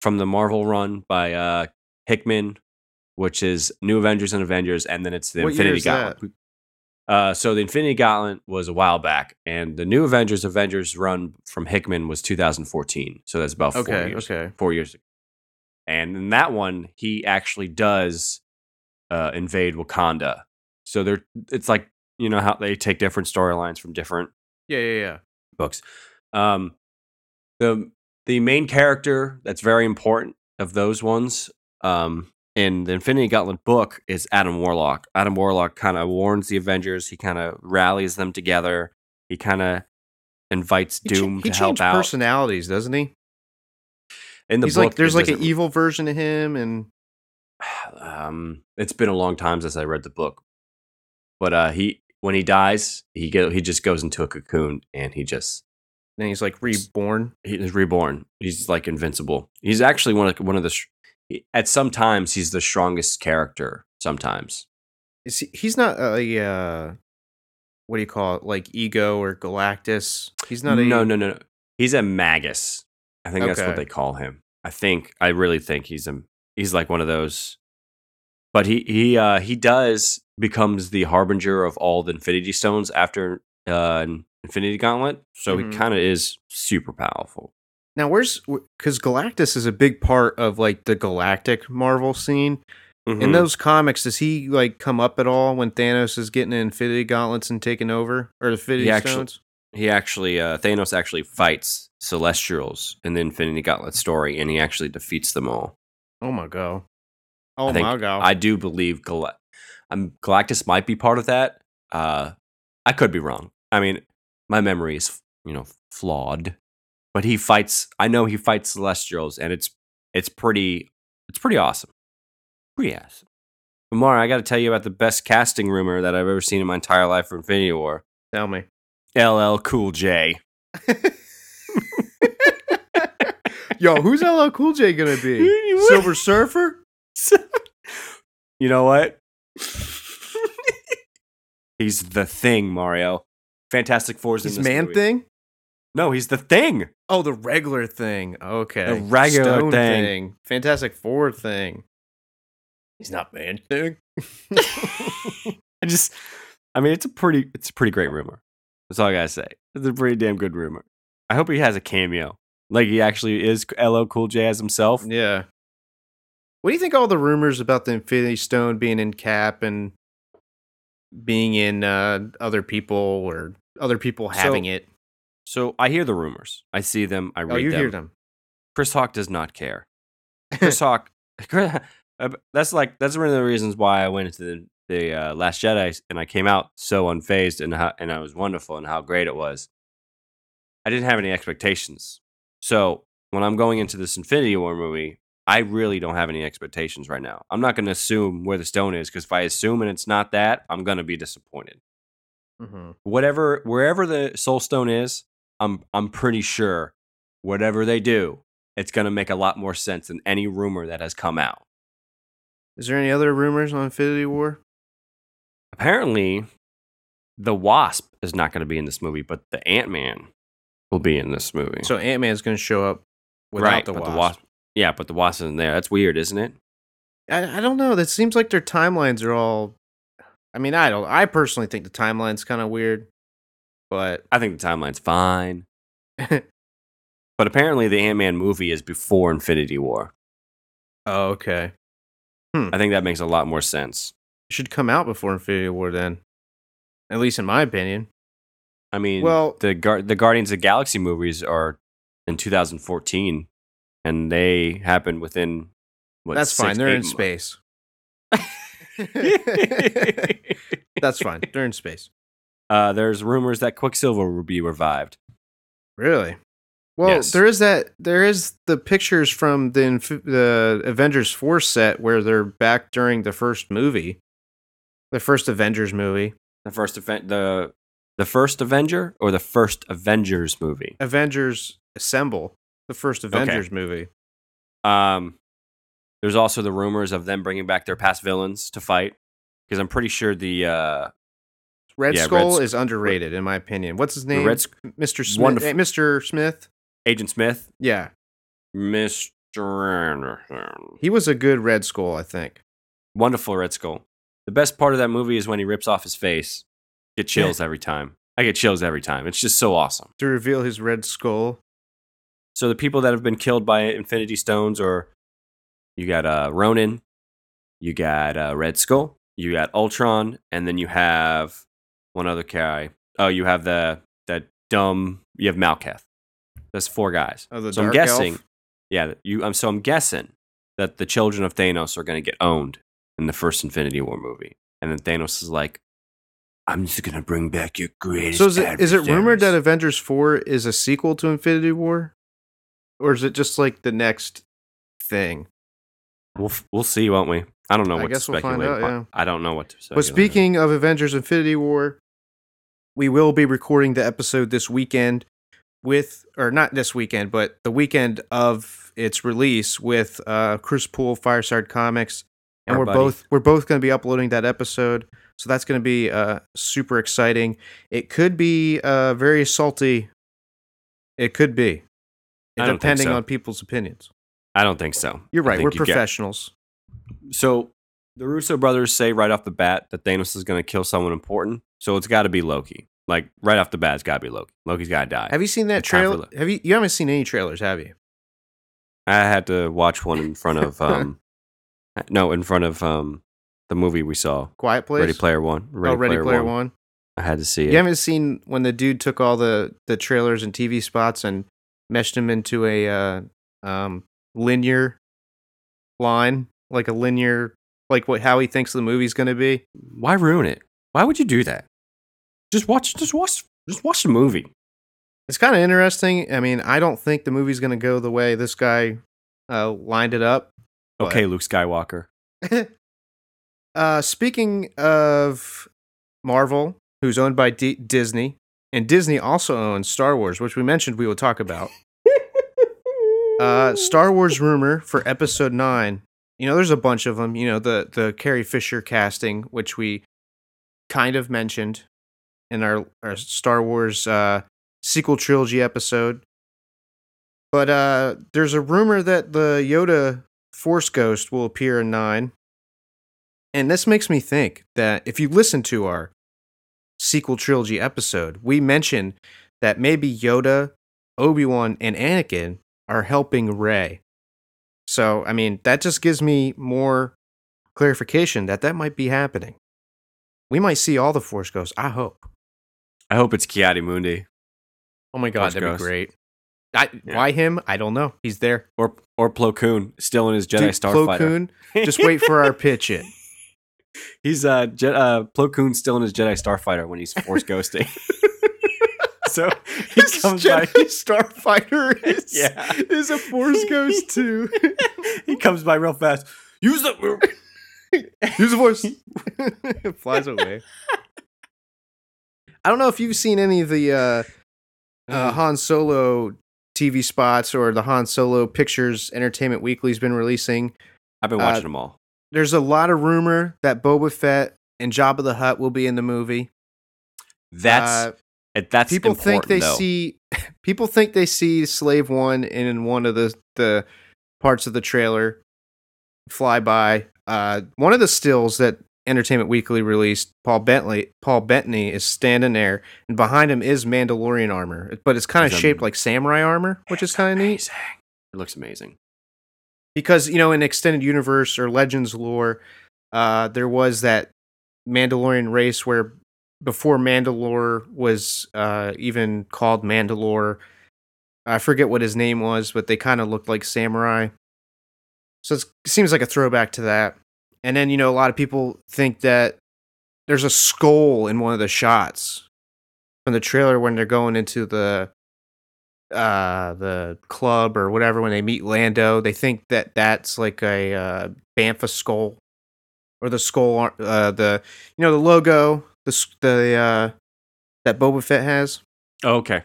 Speaker 2: from the Marvel run by uh Hickman, which is New Avengers and Avengers, and then it's the
Speaker 1: What
Speaker 2: Infinity Gauntlet. Uh, so the Infinity Gauntlet was a while back, and the New Avengers Avengers run from Hickman was 2014. So that's about four
Speaker 1: Okay,
Speaker 2: years.
Speaker 1: okay.
Speaker 2: four years ago. And in that one, he actually does uh, invade Wakanda. So they're it's like you know how they take different storylines from different
Speaker 1: Yeah, yeah, yeah.
Speaker 2: books. Um, the the main character that's very important of those ones um, in the Infinity Gauntlet book is Adam Warlock. Adam Warlock kind of warns the Avengers. He kind of rallies them together. He kind of invites
Speaker 1: He
Speaker 2: Doom
Speaker 1: he
Speaker 2: to help
Speaker 1: changed
Speaker 2: out.
Speaker 1: personalities, doesn't he?
Speaker 2: in the
Speaker 1: He's
Speaker 2: book.
Speaker 1: like there's like an evil version of him, and (sighs)
Speaker 2: um it's been a long time since I read the book. But uh he when he dies, he go he just goes into a cocoon and he just
Speaker 1: then he's like reborn.
Speaker 2: He's reborn. He's like invincible. He's actually one of one of the at some times he's the strongest character sometimes.
Speaker 1: Is he, he's not a uh, what do you call it? Like ego or Galactus? He's not a
Speaker 2: no, no, no, no. He's a magus. I think that's what they call him. I think I really think he's a he's like one of those. But he he uh he does becomes the harbinger of all the Infinity Stones after uh Infinity Gauntlet. So
Speaker 1: Mhm.
Speaker 2: he kind of is super powerful.
Speaker 1: Now where's because Galactus is a big part of like the galactic Marvel scene. In
Speaker 2: Mhm.
Speaker 1: those comics, does he like come up at all when Thanos is getting the Infinity Gauntlets and taking over, or the Infinity
Speaker 2: actually-
Speaker 1: Stones?
Speaker 2: he actually uh Thanos actually fights Celestials in the Infinity Gauntlet story, and he actually defeats them all.
Speaker 1: Oh my god! Oh
Speaker 2: I
Speaker 1: my god!
Speaker 2: I do believe Gal- um, Galactus might be part of that. Uh, I could be wrong. I mean, my memory is you know flawed, but he fights. I know he fights Celestials, and it's it's pretty it's pretty awesome. Pretty awesome. But Mara, I got to tell you about the best casting rumor that I've ever seen in my entire life for Infinity War.
Speaker 1: Tell me.
Speaker 2: LL Cool J. (laughs)
Speaker 1: Yo, who's LL Cool J gonna be? (laughs) Silver Surfer? (laughs)
Speaker 2: you know what? He's the thing, Mario. Fantastic Four's in
Speaker 1: He's
Speaker 2: this
Speaker 1: Man
Speaker 2: movie.
Speaker 1: Thing?
Speaker 2: No, he's the thing.
Speaker 1: Oh, the regular thing. Okay.
Speaker 2: The regular
Speaker 1: Stone
Speaker 2: thing.
Speaker 1: Fantastic Four thing. He's not Man Thing. (laughs)
Speaker 2: I just, I mean, it's a pretty, it's a pretty great rumor. That's all I gotta say. It's a pretty damn good rumor. I hope he has a cameo, like he actually is LL Cool J as himself.
Speaker 1: yeah. What do you think all the rumors about the Infinity Stone being in Cap and being in uh, other people or other people
Speaker 2: So,
Speaker 1: having it?
Speaker 2: So I hear the rumors. I see them. I read
Speaker 1: Oh, you
Speaker 2: them.
Speaker 1: hear them.
Speaker 2: Chris Hawk does not care. (laughs) Chris Hawk. uh, That's like that's one of the reasons why I went into the, the uh, Last Jedi and I came out so unfazed and how and I was wonderful and how great it was. I didn't have any expectations, so when I'm going into this Infinity War movie, I really don't have any expectations right now. I'm not going to assume where the stone is because if I assume and it's not that, I'm going to be disappointed.
Speaker 1: hmm
Speaker 2: Whatever, wherever the Soul Stone is, I'm I'm pretty sure whatever they do, it's going to make a lot more sense than any rumor that has come out.
Speaker 1: Is there any other rumors on Infinity War?
Speaker 2: Apparently, the Wasp is not going to be in this movie, but the Ant Man will be in this movie.
Speaker 1: So Ant Man is going to show up without
Speaker 2: right,
Speaker 1: the wasp.
Speaker 2: the Wasp. Yeah, but the Wasp isn't there. That's weird, isn't it?
Speaker 1: I, I don't know. That seems like their timelines are all. I mean, I don't. I personally think the timeline's kind of weird, but
Speaker 2: I think the timeline's fine. (laughs) But apparently, the Ant Man movie is before Infinity War.
Speaker 1: oh, okay. Hmm.
Speaker 2: I think that makes a lot more sense.
Speaker 1: It should come out before Infinity War then. At least in my opinion.
Speaker 2: I mean,
Speaker 1: Well-
Speaker 2: the Gar- the Guardians of the Galaxy movies are in 2014, and they happen within. What,
Speaker 1: That's fine. They're in
Speaker 2: mo-
Speaker 1: space. (laughs) That's fine. They're in space.
Speaker 2: Uh, there's rumors that Quicksilver will be revived.
Speaker 1: Really? Well,
Speaker 2: Yes.
Speaker 1: there is that. There is the pictures from the the Avengers Four set where they're back during the first movie, the first Avengers movie.
Speaker 2: The first event, the the first Avenger or the first Avengers movie.
Speaker 1: Avengers Assemble, the first Avengers movie.
Speaker 2: Um, there's also the rumors of them bringing back their past villains to fight because I'm pretty sure the uh,
Speaker 1: Red
Speaker 2: Yeah, Red
Speaker 1: Skull
Speaker 2: Sk-
Speaker 1: is underrated in my opinion. What's his name?
Speaker 2: Red
Speaker 1: Mr. Smith.
Speaker 2: Wonderful.
Speaker 1: eh, Mr. Smith.
Speaker 2: Agent Smith,
Speaker 1: Yeah,
Speaker 2: Mr. Anderson.
Speaker 1: he was a good Red Skull, I think.
Speaker 2: Wonderful Red Skull. The best part of that movie is when he rips off his face. Get chills every time. I get chills every time. It's just so awesome.
Speaker 1: To reveal his Red Skull.
Speaker 2: So the people that have been killed by Infinity Stones, or you got uh, Ronan, you got uh, Red Skull, you got Ultron, and then you have one other guy. Oh, you have the that dumb. You have Malekith. That's four guys.
Speaker 1: Oh, the
Speaker 2: so I'm guessing,
Speaker 1: Elf?
Speaker 2: yeah. You. Um, so I'm guessing that the children of Thanos are going to get owned in the first Infinity War movie, and then Thanos is like, "I'm just going to bring back your greatest."
Speaker 1: So is it is it rumored that. Avengers Four is a sequel to Infinity War? Or is it just like the next thing?
Speaker 2: We'll we'll see, won't we? I don't know
Speaker 1: I
Speaker 2: what
Speaker 1: guess
Speaker 2: to
Speaker 1: we'll find
Speaker 2: speculate.
Speaker 1: out,
Speaker 2: upon. I don't know what to say.
Speaker 1: But speaking of Avengers Infinity War, we will be recording the episode this weekend with, or not this weekend, but the weekend of its release with uh, Chris Poole, Fireside Comics, and
Speaker 2: Our
Speaker 1: we're
Speaker 2: buddy.
Speaker 1: both we're both going to be uploading that episode. So that's going to be uh, super exciting. It could be uh, very salty. It could be,
Speaker 2: I don't think
Speaker 1: depending
Speaker 2: so.
Speaker 1: on people's opinions.
Speaker 2: I don't think so.
Speaker 1: You're right. We're
Speaker 2: you get-
Speaker 1: professionals.
Speaker 2: So the Russo brothers say right off the bat that Thanos is going to kill someone important. So it's got to be Loki. Like right off the bat, it's got to be Loki. Loki's got to die.
Speaker 1: Have you seen that
Speaker 2: It's time for
Speaker 1: trailer? Have you? You haven't seen any trailers, have you?
Speaker 2: I had to watch one in front of (laughs) um, no, in front of um, the movie we saw,
Speaker 1: Quiet Place.
Speaker 2: Ready Player One.
Speaker 1: oh, Ready Player, One.
Speaker 2: I had to see it.
Speaker 1: You haven't seen when the dude took all the the trailers and TV spots and meshed them into a uh, um, linear line, like a linear, like what how he thinks the movie's going to be.
Speaker 2: Why ruin it? Why would you do that? Just watch. Just watch. Just watch the movie.
Speaker 1: It's kind of interesting. I mean, I don't think the movie's going to go the way this guy uh, lined it up. But-
Speaker 2: Okay, Luke Skywalker. (laughs)
Speaker 1: uh, speaking of Marvel, who's owned by D- Disney, and Disney also owns Star Wars, which we mentioned we would talk about. (laughs) Uh, Star Wars rumor for Episode Nine. You know, there's a bunch of them. You know, the the Carrie Fisher casting, which we kind of mentioned in our our Star Wars uh, sequel trilogy episode. But uh, there's a rumor that the Yoda Force Ghost will appear in nine, and this makes me think that if you listen to our sequel trilogy episode, we mentioned that maybe Yoda, Obi Wan, and Anakin are helping Rey. So, I mean, that just gives me more clarification that that might be happening. We might see all the Force Ghosts. I hope.
Speaker 2: I hope it's Ki-Adi-Mundi
Speaker 1: Oh my god,
Speaker 2: Force
Speaker 1: that'd
Speaker 2: Ghost.
Speaker 1: be great. I,
Speaker 2: Yeah.
Speaker 1: Why him? I don't know. He's there.
Speaker 2: or or Plo Koon still in his Jedi
Speaker 1: Dude, Plo
Speaker 2: Starfighter.
Speaker 1: Koon, (laughs) just wait for our pitch in.
Speaker 2: He's uh, Je- uh Plo Koon still in his Jedi Starfighter when he's Force ghosting. (laughs) so he
Speaker 1: His
Speaker 2: comes
Speaker 1: Jedi
Speaker 2: by.
Speaker 1: Starfighter is, (laughs)
Speaker 2: Yeah.
Speaker 1: is a Force Ghost too. (laughs)
Speaker 2: he comes by real fast. Use the.
Speaker 1: Use the Force. Flies away. I don't know if you've seen any of the uh, uh, Han Solo TV spots or the Han Solo pictures Entertainment Weekly's been releasing.
Speaker 2: I've been
Speaker 1: uh,
Speaker 2: watching them all.
Speaker 1: There's a lot of rumor that Boba Fett and Jabba the Hutt will be in the movie.
Speaker 2: That's
Speaker 1: Uh,
Speaker 2: that's
Speaker 1: people think they
Speaker 2: though.
Speaker 1: see (laughs) people think they see Slave One in one of the the parts of the trailer fly by. Uh, one of the stills that Entertainment Weekly released, Paul Bentley, Paul Bettany is standing there, and behind him is Mandalorian armor, but it's kind of shaped like samurai armor, which is kind of neat.
Speaker 2: It looks amazing.
Speaker 1: Because you know in extended universe or legends lore uh there was that mandalorian race where before mandalore was uh even called mandalore i forget what his name was but they kind of looked like samurai. So it seems like a throwback to that. And then you know a lot of people think that there's a skull in one of the shots from the trailer when they're going into the uh the club or whatever when they meet Lando they think that that's like a uh Bantha skull or the skull uh the you know the logo the the uh that Boba Fett has
Speaker 2: Oh, okay.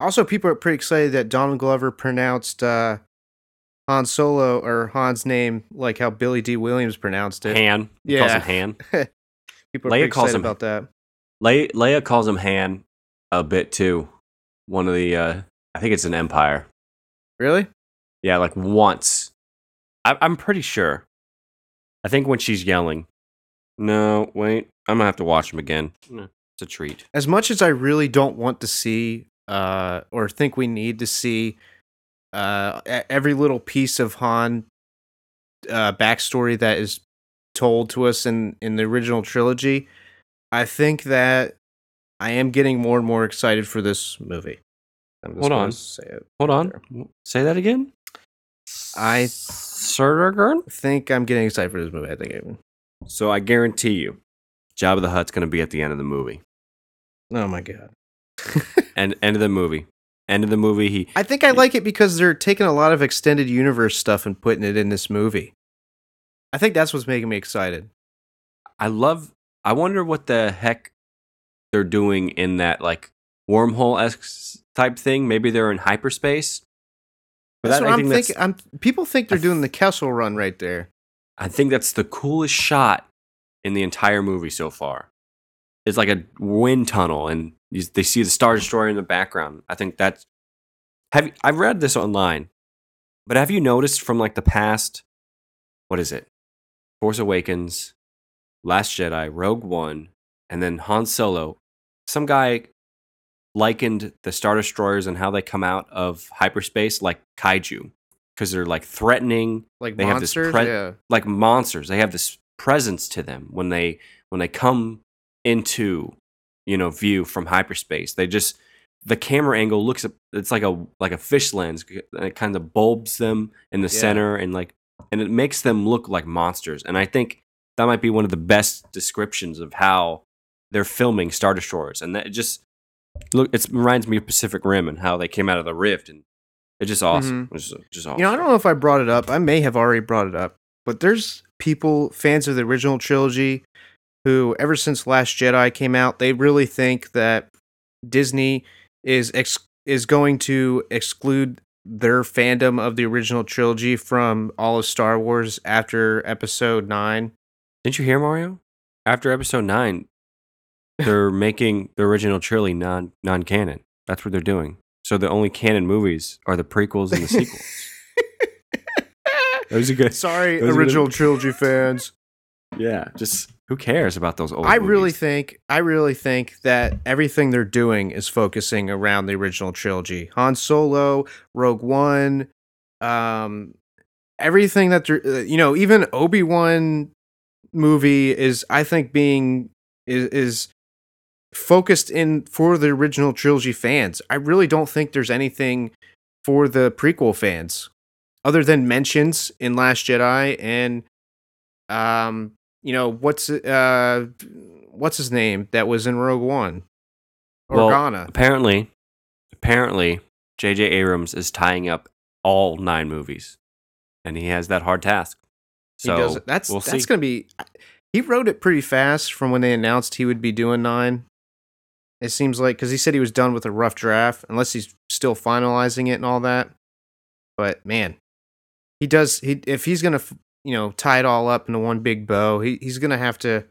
Speaker 1: also people are pretty excited that Donald Glover pronounced uh Han Solo or Han's name like how Billy Dee Williams pronounced it
Speaker 2: Han. He calls
Speaker 1: Yeah.
Speaker 2: him Han. (laughs)
Speaker 1: people are
Speaker 2: Leia
Speaker 1: pretty
Speaker 2: calls
Speaker 1: excited
Speaker 2: him-
Speaker 1: about that
Speaker 2: Le- Leia calls him Han a bit too. One of the uh I think it's an Empire.
Speaker 1: really
Speaker 2: Yeah, like once. I- I'm pretty sure. I think when she's yelling. No, wait. I'm gonna have to watch them again. It's a treat.
Speaker 1: as much as I really don't want to see uh or think we need to see uh every little piece of Han uh backstory that is told to us in in the original trilogy, I think that I am getting more and more excited for this movie. I'm just
Speaker 2: Hold on.
Speaker 1: Say it.
Speaker 2: Hold on. Say that again.
Speaker 1: I
Speaker 2: Surturn?
Speaker 1: think I'm getting excited for this movie. I think even.
Speaker 2: So I guarantee you, Jabba the Hutt's gonna be at the end of the movie.
Speaker 1: Oh my god. (laughs)
Speaker 2: And end of the movie. End of the movie, he
Speaker 1: I think I like it because they're taking a lot of extended universe stuff and putting it in this movie. I think that's what's making me excited.
Speaker 2: I love. I wonder what the heck they're doing in that like wormhole esque type thing. Maybe they're in hyperspace. But
Speaker 1: That's
Speaker 2: that-
Speaker 1: I'm
Speaker 2: think
Speaker 1: thinking. I'm people think they're
Speaker 2: I
Speaker 1: doing the Kessel Run right there.
Speaker 2: I think that's the coolest shot in the entire movie so far. It's like a wind tunnel, and you, they see the Star Destroyer in the background. I think that's. Have I've read this online, but have you noticed from like the past? What is it? Force Awakens, Last Jedi, Rogue One, and then Han Solo. Some guy likened the Star Destroyers and how they come out of hyperspace like kaiju because they're like threatening
Speaker 1: Like
Speaker 2: They have this
Speaker 1: monsters.
Speaker 2: pre-
Speaker 1: yeah.
Speaker 2: like monsters. They have this presence to them when they when they come into you know view from hyperspace. They just the camera angle looks up. It's like a like a fish lens. And it kind of bulbs them in the
Speaker 1: Yeah.
Speaker 2: center and like and it makes them look like monsters. And I think that might be one of the best descriptions of how they're filming Star Destroyers. And that just look it reminds me of Pacific Rim and how they came out of the rift and it's just awesome. Mm-hmm. It's just, just awesome.
Speaker 1: You know, I don't know if I brought it up. I may have already brought it up, but there's people, fans of the original trilogy, who ever since Last Jedi came out, they really think that Disney is ex- is going to exclude their fandom of the original trilogy from all of Star Wars after Episode Nine.
Speaker 2: Didn't you hear Mario? After episode nine, they're making the original trilogy non non canon. That's what they're doing. So the only canon movies are the prequels and the sequels. (laughs) Those are good.
Speaker 1: Sorry,
Speaker 2: Those
Speaker 1: original
Speaker 2: the- (laughs)
Speaker 1: trilogy fans.
Speaker 2: Yeah, just who cares about those old?
Speaker 1: I really think I really think that everything they're doing is focusing around the original trilogy. Han Solo, Rogue One, um everything that they're uh, you know, even Obi-Wan movie is I think being is is focused in for the original trilogy fans. I really don't think there's anything for the prequel fans other than mentions in Last Jedi and um you know what's uh what's his name that was in Rogue One
Speaker 2: Bail
Speaker 1: Organa
Speaker 2: apparently, apparently, J.J. Abrams is tying up all nine movies, and he has that hard task. So
Speaker 1: that's
Speaker 2: we'll
Speaker 1: that's gonna be he wrote it pretty fast from when they announced he would be doing nine it seems like because he said he was done with a rough draft unless he's still finalizing it and all that but man he does he if he's gonna you know tie it all up into one big bow he, he's gonna have to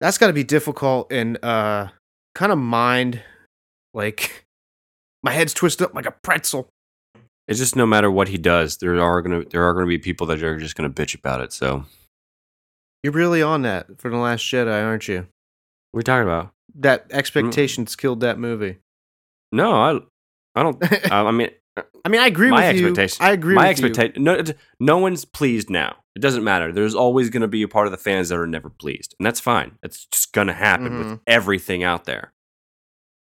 Speaker 1: that's got to be difficult and uh kind of mind like (laughs) my head's twisted up like a pretzel
Speaker 2: It's just no matter what he does, there are gonna there are gonna be people that are just gonna bitch about it. So
Speaker 1: you're really on that for the last jedi aren't you
Speaker 2: what are we talking about?
Speaker 1: That expectations killed that movie
Speaker 2: No, I I don't. I mean, (laughs)
Speaker 1: I mean, I agree
Speaker 2: my
Speaker 1: with you.
Speaker 2: expectation.
Speaker 1: I agree
Speaker 2: my
Speaker 1: with you.
Speaker 2: expectation. No, no one's pleased now. It doesn't matter. There's always going to be a part of the fans that are never pleased, and that's fine. It's just going to happen with
Speaker 1: Mhm.
Speaker 2: everything out there.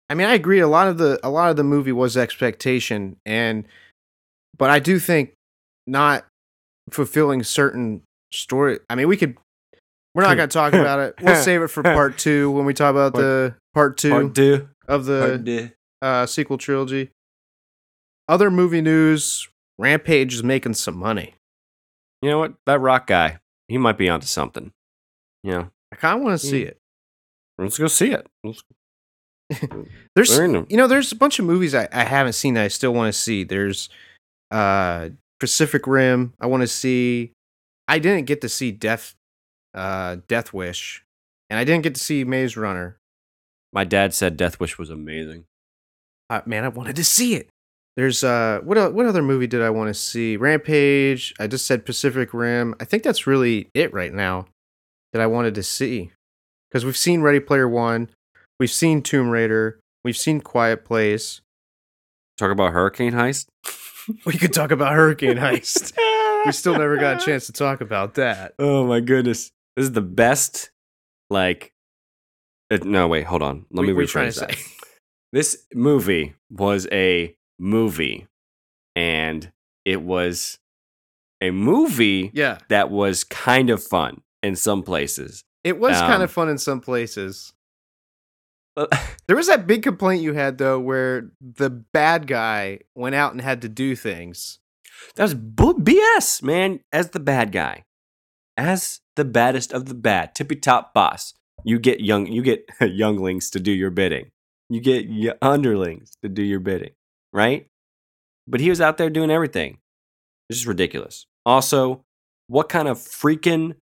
Speaker 1: I mean, I agree. A lot of the a lot of the movie was expectation, and but I do think not fulfilling certain story. I mean, we could. We're not going to talk about it. We'll save it for (laughs) part two when we talk about
Speaker 2: Part-
Speaker 1: the part two
Speaker 2: Part two.
Speaker 1: of the uh, sequel trilogy. Other movie news: Rampage is making some money.
Speaker 2: You know what? That rock guy, he might be onto something. You know,
Speaker 1: I kind of want to see it.
Speaker 2: let's go see it. (laughs)
Speaker 1: There's
Speaker 2: We're in them.
Speaker 1: you know there's a bunch of movies I, I haven't seen that I still want to see. There's uh Pacific Rim. I want to see. I didn't get to see Death uh Death Wish, and I didn't get to see Maze Runner.
Speaker 2: My dad said Death Wish was amazing.
Speaker 1: Uh, man, I wanted to see it. There's uh what what other movie did I want to see? Rampage. I just said Pacific Rim. I think that's really it right now that I wanted to see because we've seen Ready Player One, we've seen Tomb Raider, we've seen Quiet Place.
Speaker 2: Talk about Hurricane Heist. (laughs)
Speaker 1: We could talk about Hurricane Heist. (laughs) we still never got a chance to talk about that.
Speaker 2: Oh my goodness. This is the best like it, no wait, hold on. Let
Speaker 1: We-
Speaker 2: me rephrase that. (laughs) This movie was a movie and it was a movie
Speaker 1: Yeah,
Speaker 2: that was kind of fun in some places.
Speaker 1: it was kind
Speaker 2: Um,
Speaker 1: of fun in some places. (laughs) There was that big complaint you had though, where the bad guy went out and had to do things.
Speaker 2: That was bu- BS, man. As the bad guy, as the baddest of the bad, tippy top boss, you get young, you get (laughs) younglings to do your bidding. You get underlings to do your bidding, right? But he was out there doing everything. It's just ridiculous. Also, what kind of freaking,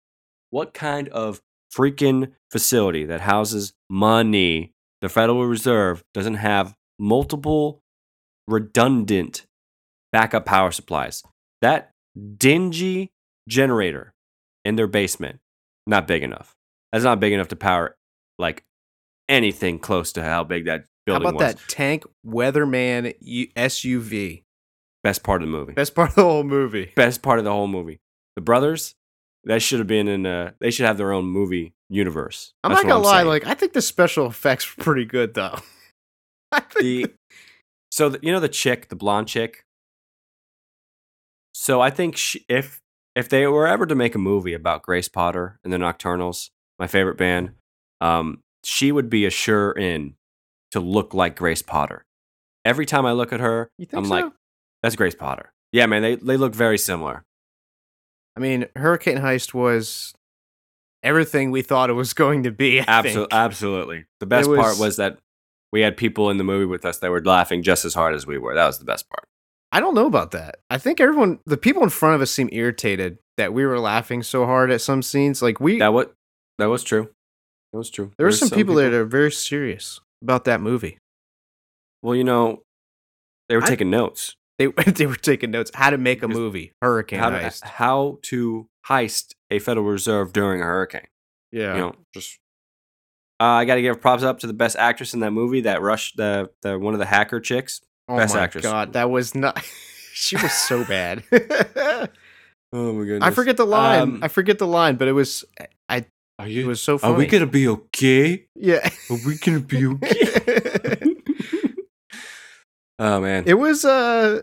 Speaker 2: what kind of freaking facility that houses money, the Federal Reserve, doesn't have multiple redundant backup power supplies. That dingy generator in their basement, not big enough. That's not big enough to power like anything close to how big that building was.
Speaker 1: How about
Speaker 2: was.
Speaker 1: that tank weatherman SUV?
Speaker 2: Best part of the movie.
Speaker 1: Best part of the whole movie.
Speaker 2: Best part of the whole movie. The brothers, that should have been in a, they should have their own movie universe.
Speaker 1: I'm
Speaker 2: That's
Speaker 1: not gonna lie,
Speaker 2: saying.
Speaker 1: like I think the special effects were pretty good though. (laughs) I think
Speaker 2: the so the, you know the chick, the blonde chick. So I think she, if if they were ever to make a movie about Grace Potter and the Nocturnals, my favorite band, um, she would be a sure in to look like Grace Potter. Every time I look at her, I'm
Speaker 1: so?
Speaker 2: like, that's Grace Potter. Yeah, man, they they look very similar.
Speaker 1: I mean, Hurricane Heist was everything we thought it was going to be. I
Speaker 2: Absolutely,
Speaker 1: think.
Speaker 2: absolutely. The best
Speaker 1: was-
Speaker 2: part was that we had people in the movie with us that were laughing just as hard as we were. That was the best part.
Speaker 1: I don't know about that. I think everyone, the people in front of us, seemed irritated that we were laughing so hard at some scenes. Like we,
Speaker 2: That what that was true. That was true.
Speaker 1: there were
Speaker 2: There's
Speaker 1: some, people, that are very serious about that movie.
Speaker 2: Well, you know, they were
Speaker 1: I-
Speaker 2: taking notes. (laughs)
Speaker 1: They they were taking notes how to make a movie, Hurricane
Speaker 2: How to,
Speaker 1: Heist.
Speaker 2: how to heist a Federal Reserve during a hurricane.
Speaker 1: yeah,
Speaker 2: You know, just. Uh, I got to give props up to the best actress in that movie. That rush, the the one of the hacker chicks.
Speaker 1: Oh
Speaker 2: best
Speaker 1: my
Speaker 2: actress.
Speaker 1: god, that was not. (laughs) she was so bad. (laughs)
Speaker 2: Oh my goodness!
Speaker 1: I forget the line.
Speaker 2: Um,
Speaker 1: I forget the line, but it was I.
Speaker 2: Are
Speaker 1: It
Speaker 2: you?
Speaker 1: was so
Speaker 2: Are we gonna be okay?
Speaker 1: Yeah.
Speaker 2: Are we gonna be (laughs) okay? oh man!
Speaker 1: it was uh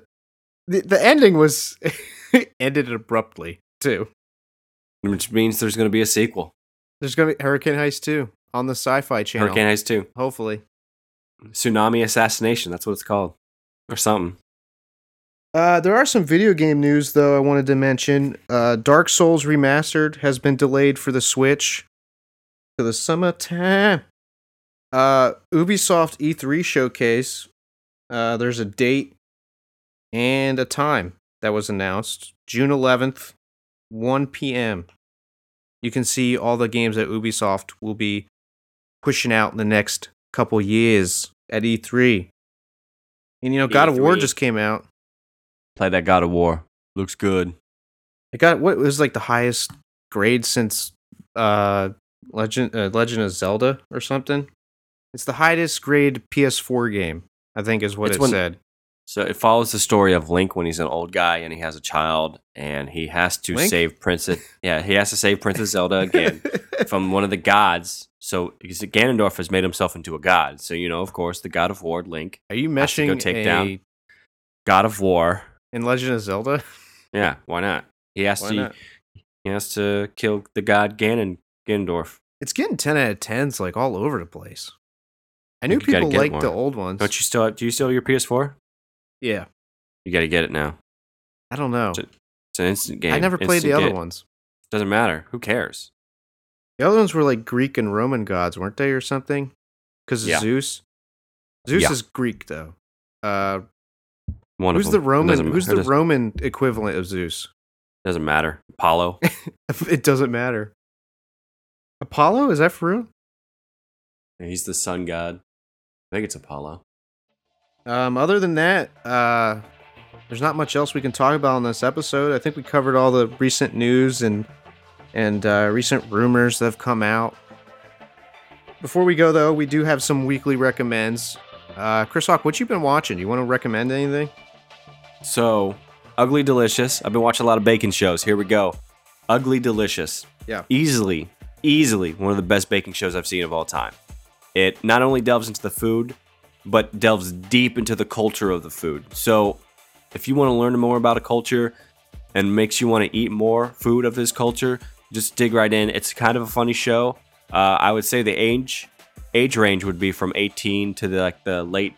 Speaker 1: the, the ending was ended abruptly too.
Speaker 2: Which means there's gonna be a sequel.
Speaker 1: There's gonna be Hurricane Heist 2 on the Sci-Fi Channel.
Speaker 2: Hurricane Heist Two.
Speaker 1: Hopefully.
Speaker 2: Tsunami Assassination. That's what it's called, or something.
Speaker 1: Uh, there are some video game news though I wanted to mention. Uh, Dark Souls Remastered has been delayed for the Switch to the summertime. Uh, Ubisoft E3 showcase. Uh, there's a date and a time that was announced. June 11th, 1 p.m. You can see all the games that Ubisoft will be pushing out in the next couple years at E3. And you know, God of War just came out.
Speaker 2: Play that God of War. Looks good.
Speaker 1: It got what was like the highest grade since uh Legend uh, Legend of Zelda or something. It's the highest grade PS4 game, I think is what
Speaker 2: It's
Speaker 1: it
Speaker 2: when-
Speaker 1: said.
Speaker 2: So it follows the story of Link when he's an old guy and he has a child and he has to
Speaker 1: Link?
Speaker 2: save Princess. Yeah, he has to save Princess Zelda (laughs) again from one of the gods. So Ganondorf has made himself into a god. So you know, of course, the God of War, Link,
Speaker 1: Are you meshing
Speaker 2: go take
Speaker 1: a,
Speaker 2: down- God of War.
Speaker 1: in Legend of Zelda? (laughs)
Speaker 2: Yeah, why not? He has
Speaker 1: Why
Speaker 2: to.
Speaker 1: not?
Speaker 2: He has to kill the god Ganon Ganondorf.
Speaker 1: It's getting 10 out of 10s like all over the place. I knew
Speaker 2: think you gotta
Speaker 1: people liked the old ones.
Speaker 2: Don't you still? Do you still have your PS4?
Speaker 1: yeah.
Speaker 2: You got to get it now.
Speaker 1: I don't know.
Speaker 2: It's It's an instant game.
Speaker 1: I never played the other
Speaker 2: get.
Speaker 1: ones.
Speaker 2: Doesn't matter. Who cares?
Speaker 1: The other ones were like Greek and Roman gods, weren't they, or something? Because
Speaker 2: Yeah.
Speaker 1: Zeus. Zeus
Speaker 2: Yeah.
Speaker 1: is Greek, though. Uh,
Speaker 2: One
Speaker 1: who's
Speaker 2: of
Speaker 1: the. Roman? Who's the Roman equivalent of Zeus?
Speaker 2: Doesn't matter. Apollo. (laughs)
Speaker 1: it doesn't matter. Apollo is that for real?
Speaker 2: He's the sun god. I think it's Apollo.
Speaker 1: Um, other than that, uh, there's not much else we can talk about in this episode. I think we covered all the recent news and and uh, recent rumors that have come out. Before we go, though, we do have some weekly recommends. Uh, Chris Hawk, what you been watching? Do You want to recommend anything?
Speaker 2: So, Ugly Delicious. I've been watching a lot of bacon shows. Here we go. Ugly Delicious.
Speaker 1: Yeah.
Speaker 2: Easily, easily one of the best baking shows I've seen of all time. It not only delves into the food, but delves deep into the culture of the food. So, if you want to learn more about a culture and makes you want to eat more food of this culture, just dig right in. It's kind of a funny show. Uh, I would say the age age range would be from 18 to the like the late.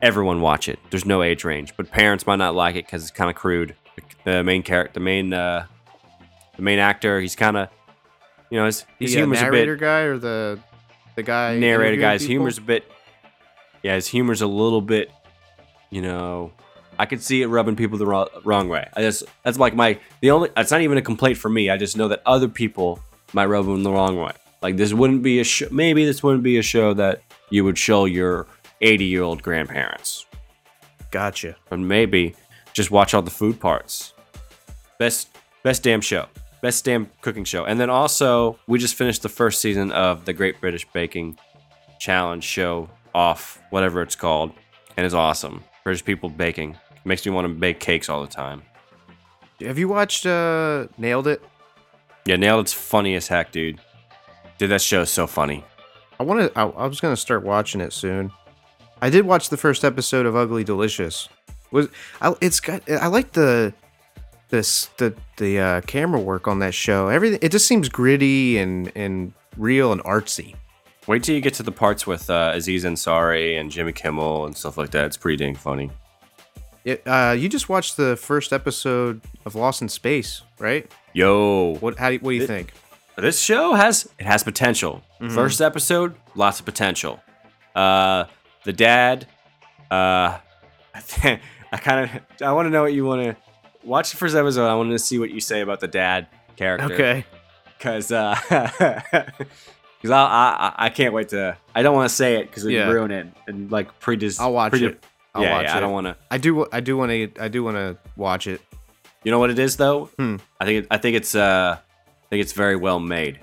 Speaker 2: Everyone watch it. There's no age range, but parents might not like it because it's kind of crude. The main character, the main, uh, the main actor, he's kind of, you know, his, his
Speaker 1: the uh,
Speaker 2: humor's a bit
Speaker 1: narrator guy or the the guy
Speaker 2: narrator guys
Speaker 1: people?
Speaker 2: humor's a bit yeah his humor's a little bit you know i could see it rubbing people the wrong, wrong way i just that's like my the only it's not even a complaint for me i just know that other people might rub them the wrong way like this wouldn't be a show maybe this wouldn't be a show that you would show your 80 year old grandparents
Speaker 1: Gotcha.
Speaker 2: And maybe just watch all the food parts. Best best damn show. Best damn cooking show. And then also we just finished the first season of the Great British Baking Challenge show off, whatever it's called. And it's awesome. British people baking. Makes me want to bake cakes all the time.
Speaker 1: Have you watched uh Nailed It?
Speaker 2: Yeah, nailed it's funny as heck, dude. Dude, that show is so funny.
Speaker 1: I want to. I, I was gonna start watching it soon. I did watch the first episode of Ugly Delicious. Was I, it's got. I like the this the the uh, camera work on that show. Everything. It just seems gritty and and real and artsy.
Speaker 2: Wait till you get to the parts with uh, Aziz Ansari and Jimmy Kimmel and stuff like that. It's pretty dang funny.
Speaker 1: It, uh, you just watched the first episode of Lost in Space, right?
Speaker 2: Yo,
Speaker 1: What? How? do you- What do you
Speaker 2: It-
Speaker 1: think?
Speaker 2: this show has it has potential. First episode, lots of potential. Uh, the dad, uh, I, (laughs) I kind of I want to know what you want to watch the first episode. I want to see what you say about the dad character.
Speaker 1: Okay.
Speaker 2: because uh, (laughs) because I, I I can't wait to. I don't want to say it because we
Speaker 1: Yeah.
Speaker 2: ruin it and like predis.
Speaker 1: I'll watch
Speaker 2: predi-
Speaker 1: it. I'll
Speaker 2: yeah,
Speaker 1: watch
Speaker 2: yeah,
Speaker 1: it.
Speaker 2: I don't want to.
Speaker 1: I do. I do want to. I do want to watch it.
Speaker 2: You know what it is though?
Speaker 1: Hmm.
Speaker 2: I think it, I think it's uh I think it's very well made.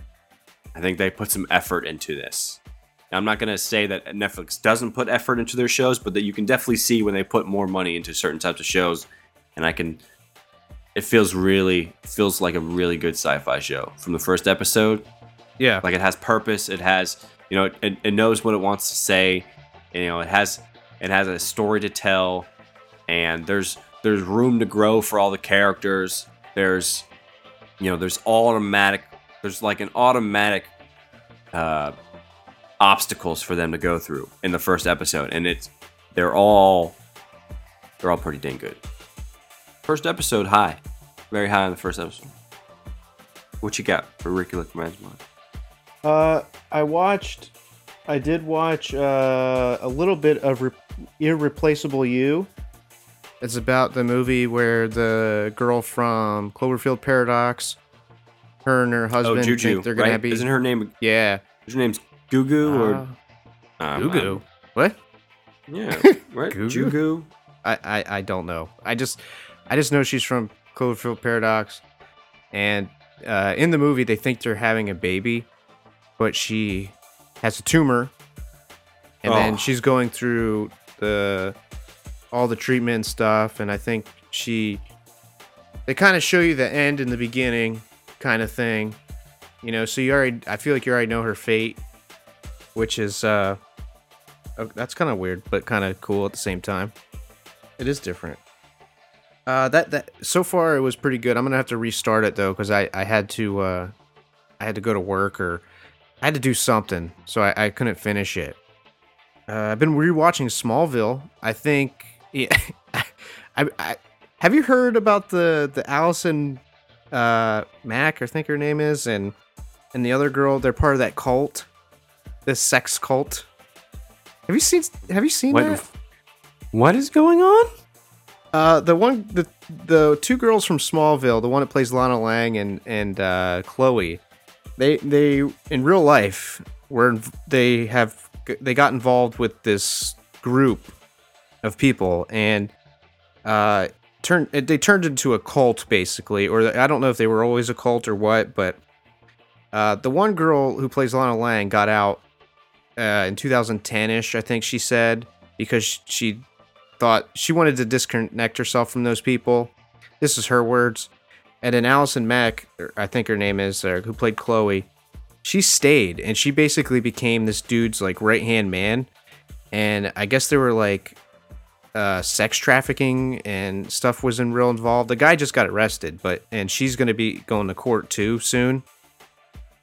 Speaker 2: I think they put some effort into this. Now, I'm not gonna say that Netflix doesn't put effort into their shows, but that you can definitely see when they put more money into certain types of shows, and I can. It feels really feels like a really good sci-fi show from the first episode.
Speaker 1: Yeah.
Speaker 2: Like it has purpose. It has you know it, it knows what it wants to say. You know it has it has a story to tell, and there's there's room to grow for all the characters. There's you know there's automatic there's like an automatic uh, obstacles for them to go through in the first episode, and it's they're all they're all pretty dang good. First episode high, very high on the first episode. What you got for Ricky Lickman's mind?
Speaker 1: Uh, I watched. I did watch uh, a little bit of Re- Irreplaceable You. It's about the movie where the girl from Cloverfield Paradox, her and her husband,
Speaker 2: Oh,
Speaker 1: husband
Speaker 2: Juju,
Speaker 1: think they're gonna
Speaker 2: right?
Speaker 1: be.
Speaker 2: Isn't her name?
Speaker 1: yeah.
Speaker 2: Is her name's Gugu or
Speaker 1: Uh,
Speaker 2: um,
Speaker 1: Gugu. What?
Speaker 2: Yeah, (laughs) right.
Speaker 1: Gugu?
Speaker 2: Jugu.
Speaker 1: I, I I don't know. I just I just know she's from Cloverfield Paradox, and uh, in the movie they think they're having a baby, but she has a tumor, and
Speaker 2: Oh.
Speaker 1: then she's going through the all the treatment stuff, and I think she they kind of show you the end in the beginning, kind of thing, you know. So you already I feel like you already know her fate, which is uh uh, that's kind of weird, but kind of cool at the same time. It is different. Uh, that that so far it was pretty good. I'm gonna have to restart it though because I I had to uh I had to go to work or I had to do something, so I, I couldn't finish it. Uh, I've been rewatching Smallville. I think yeah. (laughs) I, I have you heard about the the Allison uh Mack I think her name is and and the other girl they're part of that cult, this sex cult. Have you seen Have you seen
Speaker 2: What?
Speaker 1: that?
Speaker 2: What is going on?
Speaker 1: Uh, the one, the the two girls from Smallville, the one that plays Lana Lang and and uh, Chloe, they they in real life were they have they got involved with this group of people and uh turned they turned into a cult basically, or I don't know if they were always a cult or what, but uh, the one girl who plays Lana Lang got out uh, in 2010ish, I think she said, because she thought she wanted to disconnect herself from those people. This is her words. And then Allison Mack, I think her name is, uh, who played Chloe, she stayed and she basically became this dude's like right hand man. And I guess there were like uh, sex trafficking and stuff was in real involved. The guy just got arrested, but and she's gonna be going to court too soon.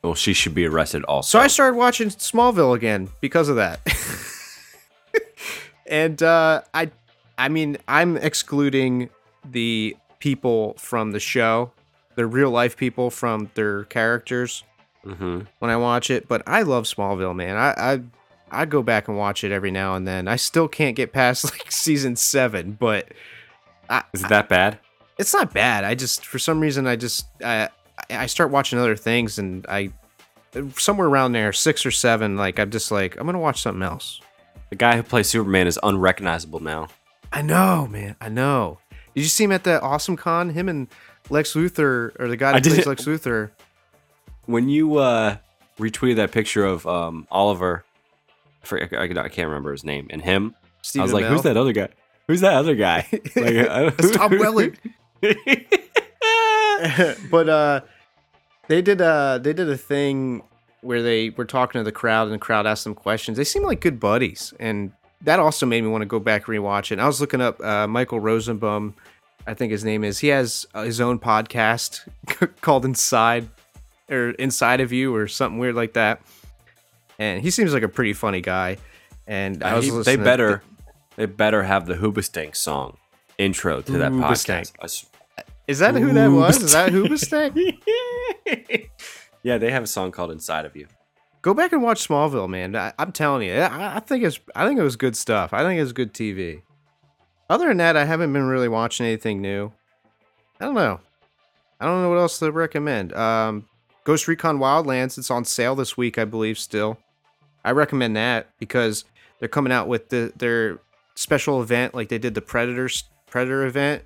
Speaker 2: Well, she should be arrested also.
Speaker 1: So I started watching Smallville again because of that. (laughs) and uh, I, I mean, I'm excluding the people from the show, the real life people from their characters
Speaker 2: hmm
Speaker 1: when I watch it. But I love Smallville, man. I, I, I go back and watch it every now and then. I still can't get past (laughs) like season seven, but
Speaker 2: Is it that bad?
Speaker 1: it's not bad. I just for some reason I just I I start watching other things and I somewhere around there six or seven like I'm just like I'm gonna watch something else.
Speaker 2: The guy who plays Superman is unrecognizable now.
Speaker 1: I know, man. I know. Did you see him at that Awesome Con? Him and Lex Luthor or the guy
Speaker 2: I
Speaker 1: that plays Lex Luthor.
Speaker 2: When you uh, retweeted that picture of um, Oliver, I, forget, I, can't remember his name, and him,
Speaker 1: Stephen
Speaker 2: I was like. "Who's that other guy? Who's that other guy?" (laughs) Like, I don't-
Speaker 1: That's Tom (laughs) Welling. (laughs) but uh they did uh they did a thing where they were talking to the crowd and the crowd asked them questions. They seem like good buddies and that also made me want to go back and rewatch it. I was looking up uh, Michael Rosenbaum, I think his name is. He has uh, his own podcast called Inside or Inside of You or something weird like that. And he seems like a pretty funny guy. And I was
Speaker 2: He- they better, they better have the Hoobastank song intro to that
Speaker 1: Hoobastank.
Speaker 2: podcast. I s-
Speaker 1: that who that was? Is that Hoobastank? (laughs)
Speaker 2: yeah, they have a song called "Inside of You."
Speaker 1: Go back and watch Smallville, man. I, I'm telling you, I, I think it's I think it was good stuff. I think it was good TV. Other than that, I haven't been really watching anything new. I don't know. I don't know what else to recommend. Um, Ghost Recon Wildlands. It's on sale this week, I believe. Still, I recommend that because they're coming out with the their special event, like they did the Predators Predator event.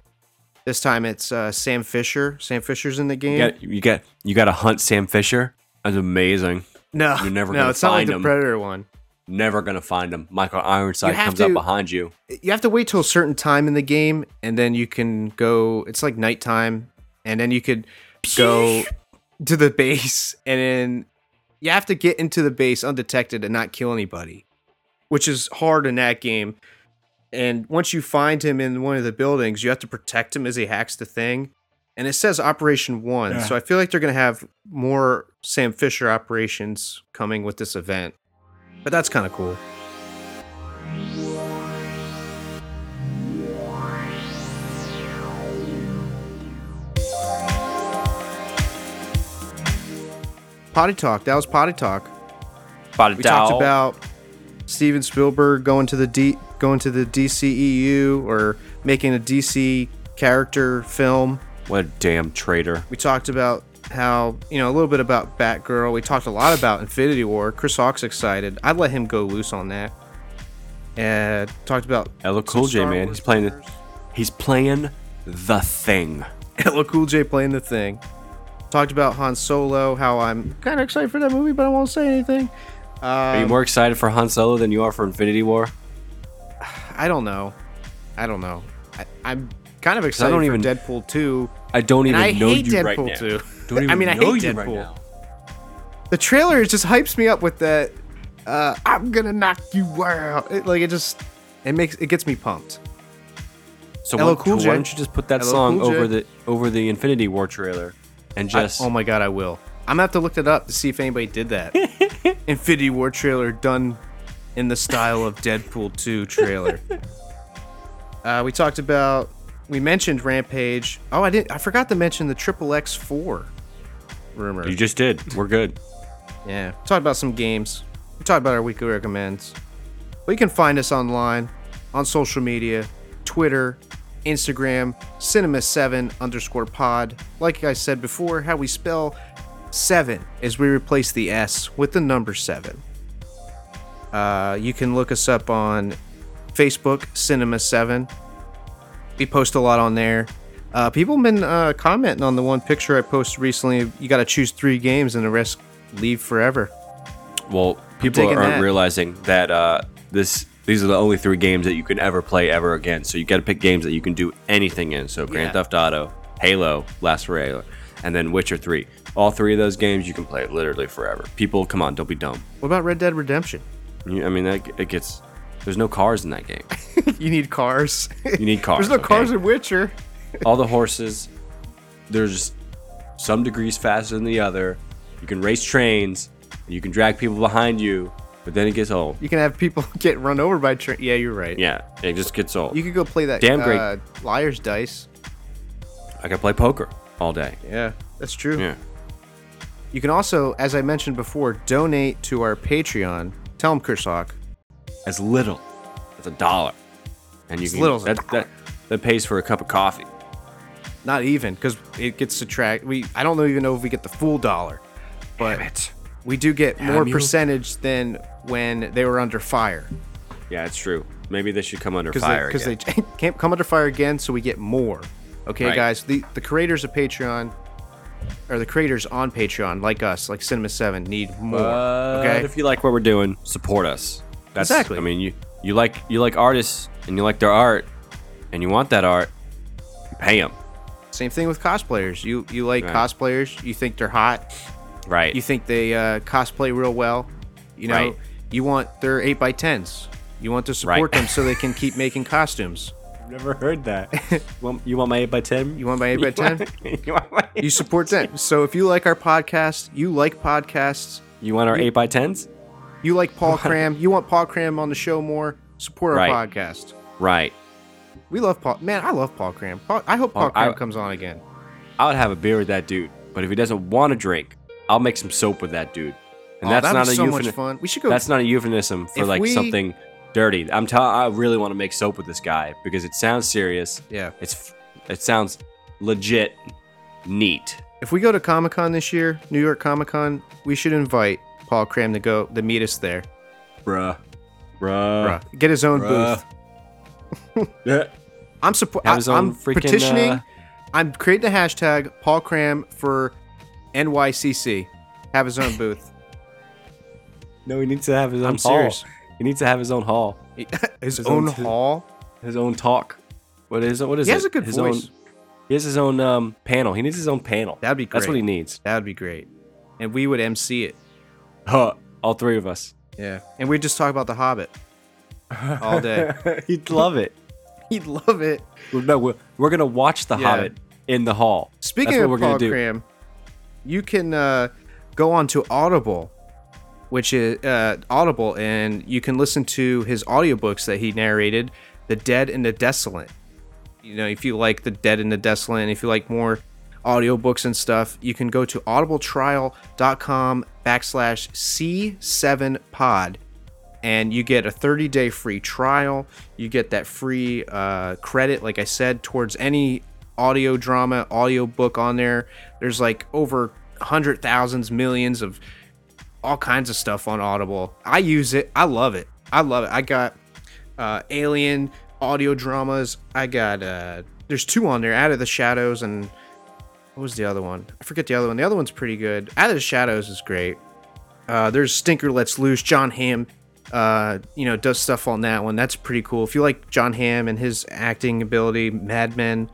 Speaker 1: This time it's uh, Sam Fisher. Sam Fisher's in the game.
Speaker 2: You got you got you got to hunt Sam Fisher. That's amazing.
Speaker 1: no,
Speaker 2: You're never
Speaker 1: no, it's not like
Speaker 2: find
Speaker 1: the. Predator one.
Speaker 2: Never gonna find him. Michael Ironside comes up behind you.
Speaker 1: you have to wait till a certain time in the game and then you can go it's like nighttime and then you could go to the (laughs) base and then you have to get into the base undetected and not kill anybody which is hard in that game. And once you find him in one of the buildings you have to protect him as he hacks the thing. And it says operation one
Speaker 2: Yeah.
Speaker 1: so i feel like they're going to have more sam fisher operations coming with this event. But that's kind of cool potty talk that was potty talk
Speaker 2: Bada
Speaker 1: we talked about Steven Spielberg going to the D going to the DCEU or making a DC character film.
Speaker 2: What a damn traitor.
Speaker 1: We talked about how you know a little bit about Batgirl. We talked a lot about Infinity War. Chris Hawk's excited. I'd let him go loose on that. And talked about
Speaker 2: LL
Speaker 1: some
Speaker 2: Cool J, man.
Speaker 1: Wars
Speaker 2: He's playing the, he's playing the thing. (laughs)
Speaker 1: LL Cool J playing the thing. Talked about Han Solo. How I'm kind of excited for that movie, but I won't say anything.
Speaker 2: Are you
Speaker 1: Um,
Speaker 2: more excited for Han Solo than you are for Infinity War? (sighs)
Speaker 1: I don't know. I don't know. I, I'm kind of excited I
Speaker 2: don't
Speaker 1: for
Speaker 2: even-
Speaker 1: Deadpool 2.
Speaker 2: I don't even
Speaker 1: I
Speaker 2: know
Speaker 1: hate
Speaker 2: you
Speaker 1: Deadpool
Speaker 2: right now.
Speaker 1: 2. (laughs)
Speaker 2: Don't even (laughs)
Speaker 1: I mean, I hate Deadpool.
Speaker 2: right now.
Speaker 1: The trailer just hypes me up with that. Uh, I'm gonna knock you out. It, like it just, it makes it gets me pumped.
Speaker 2: So
Speaker 1: Cool
Speaker 2: why don't you just put that song
Speaker 1: Cool
Speaker 2: over the over the Infinity War trailer and
Speaker 1: I-
Speaker 2: just
Speaker 1: oh my god, I will. I'm gonna have to look it up to see if anybody did that. (laughs) Infinity War trailer done in the style of Deadpool 2 trailer. (laughs) uh, we talked about, we mentioned Rampage. Oh, I didn't. I forgot to mention the Triple X 4 rumor.
Speaker 2: you just did. We're good.
Speaker 1: Yeah, talked about some games. We talked about our weekly recommends. But you can find us online, on social media, Twitter, Instagram, Cinema7 underscore pod. Like I said before, how we spell seven is we replace the S with the number seven. Uh, you can look us up on Facebook, Cinema7. We post a lot on there. Uh, people have been uh, commenting on the one picture I posted recently. You got to choose three games and the rest leave forever.
Speaker 2: Well, people aren't
Speaker 1: that.
Speaker 2: realizing that uh, this these are the only three games that you can ever play ever again. So you got to pick games that you can do anything in. So Grand
Speaker 1: Yeah.
Speaker 2: Theft Auto, Halo, Last Halo, and then Witcher Three. All three of those games you can play literally forever. People, come on, don't be dumb.
Speaker 1: What about Red Dead Redemption?
Speaker 2: You- I mean, that, it gets. There's no cars in that game. (laughs)
Speaker 1: you need cars.
Speaker 2: You need cars. (laughs)
Speaker 1: There's no
Speaker 2: okay?
Speaker 1: cars in Witcher.
Speaker 2: all the horses there's some degrees faster than the other You can race trains. You can drag people behind you. But then it gets old.
Speaker 1: You can have people (laughs) get run over by train. Yeah, you're right.
Speaker 2: Yeah, it just gets old.
Speaker 1: You could go play that
Speaker 2: Damn great.
Speaker 1: uh, liar's dice.
Speaker 2: I can play poker all day.
Speaker 1: Yeah, that's true.
Speaker 2: Yeah.
Speaker 1: You can also, as I mentioned before, donate to our Patreon. Tell them, Kursak.
Speaker 2: As little as a dollar, and you
Speaker 1: As
Speaker 2: can
Speaker 1: little as a
Speaker 2: that,
Speaker 1: dollar.
Speaker 2: that that pays for a cup of coffee.
Speaker 1: Not even, because it gets subtract. We I don't know even know if we get the full dollar, but
Speaker 2: Damn it.
Speaker 1: We do get more
Speaker 2: you.
Speaker 1: percentage than when they were under fire.
Speaker 2: Yeah, it's true. Maybe they should come under
Speaker 1: because
Speaker 2: fire again.
Speaker 1: because (laughs) they can't come under fire again, so we get more. Okay,
Speaker 2: Right.
Speaker 1: guys, the the creators of Patreon, or the creators on Patreon, like us, like Cinema Seven, need more.
Speaker 2: But
Speaker 1: okay,
Speaker 2: if you like what we're doing, support us. That's,
Speaker 1: Exactly.
Speaker 2: I mean, you you like you like artists and you like their art, and you want that art. You pay them,
Speaker 1: same thing with cosplayers. You you like
Speaker 2: Right.
Speaker 1: cosplayers, you think they're hot,
Speaker 2: right?
Speaker 1: you think they uh, cosplay real well. You know,
Speaker 2: Right.
Speaker 1: you want their eight by tens. You want to support
Speaker 2: Right.
Speaker 1: them so they can keep making costumes. (laughs)
Speaker 2: never heard that. you, want, you want my eight by ten?
Speaker 1: You want my eight by (laughs) ten? (laughs)
Speaker 2: you want my
Speaker 1: You support them. So if you like our podcast, you like podcasts,
Speaker 2: You want our eight by tens?
Speaker 1: you like Paul Cram, you want Paul Cram on the show more, support our
Speaker 2: Right.
Speaker 1: podcast.
Speaker 2: Right.
Speaker 1: We love Paul. Man, I love Paul Cram. Paul, I hope Paul
Speaker 2: Paul- I-
Speaker 1: Cram comes on again.
Speaker 2: I would have a beer with that dude, but if he doesn't want to drink, I'll make some soap with that dude. And
Speaker 1: Oh,
Speaker 2: that's not a
Speaker 1: so
Speaker 2: euphemism.
Speaker 1: We should go.
Speaker 2: That's not a euphemism for
Speaker 1: If
Speaker 2: like
Speaker 1: we-
Speaker 2: something dirty. I'm telling. I really want to make soap with this guy because it sounds serious.
Speaker 1: yeah.
Speaker 2: It's it sounds legit, neat.
Speaker 1: If we go to Comic Con this year, New York Comic Con, we should invite Paul Cram to go to meet us there.
Speaker 2: Bruh. Bruh.
Speaker 1: Bruh. Get his own
Speaker 2: Bruh.
Speaker 1: booth. (laughs)
Speaker 2: Yeah.
Speaker 1: I'm support.
Speaker 2: Have his own
Speaker 1: I'm
Speaker 2: freaking,
Speaker 1: petitioning.
Speaker 2: uh,
Speaker 1: I'm creating the hashtag Paul Cram for NYCC. Have his own booth. (laughs)
Speaker 2: No, he needs to have his own
Speaker 1: I'm
Speaker 2: hall.
Speaker 1: serious.
Speaker 2: He needs to have his own hall. (laughs)
Speaker 1: his,
Speaker 2: His
Speaker 1: own
Speaker 2: own-
Speaker 1: hall.
Speaker 2: His own talk. What is it? What is
Speaker 1: He
Speaker 2: it?
Speaker 1: has a good
Speaker 2: his
Speaker 1: voice.
Speaker 2: Own, he has his own um, panel. He needs his own panel.
Speaker 1: That'd be great.
Speaker 2: That's what he needs.
Speaker 1: That'd be great. And we would MC it.
Speaker 2: Huh. All three of us.
Speaker 1: Yeah. And we'd just talk about The Hobbit all day. (laughs)
Speaker 2: He'd love it.
Speaker 1: He'd love it.
Speaker 2: No, we're, we're gonna watch The
Speaker 1: Yeah.
Speaker 2: Hobbit in the hall.
Speaker 1: Speaking
Speaker 2: That's what
Speaker 1: of
Speaker 2: we're
Speaker 1: Paul
Speaker 2: gonna do.
Speaker 1: Cram, you can uh, go on to Audible, which is uh, Audible, and you can listen to his audiobooks that he narrated, The Dead and the Desolate. You know, if you like The Dead and the Desolate, and if you like more audiobooks and stuff, you can go to audibletrial.com backslash C7pod and you get a 30 day free trial. You get that free uh, credit, like I said, towards any audio drama, audio book on there. There's like over hundred thousands, millions of all kinds of stuff on Audible. I use it. I love it. I love it. I got uh, Alien audio dramas. I got uh, there's two on there, Out of the Shadows, and what was the other one? I forget the other one. The other one's pretty good. Out of the Shadows is great. Uh, there's Stinker Let's Loose. Jon Hamm, uh, you know, does stuff on that one. That's pretty cool. If you like Jon Hamm and his acting ability, Mad Men,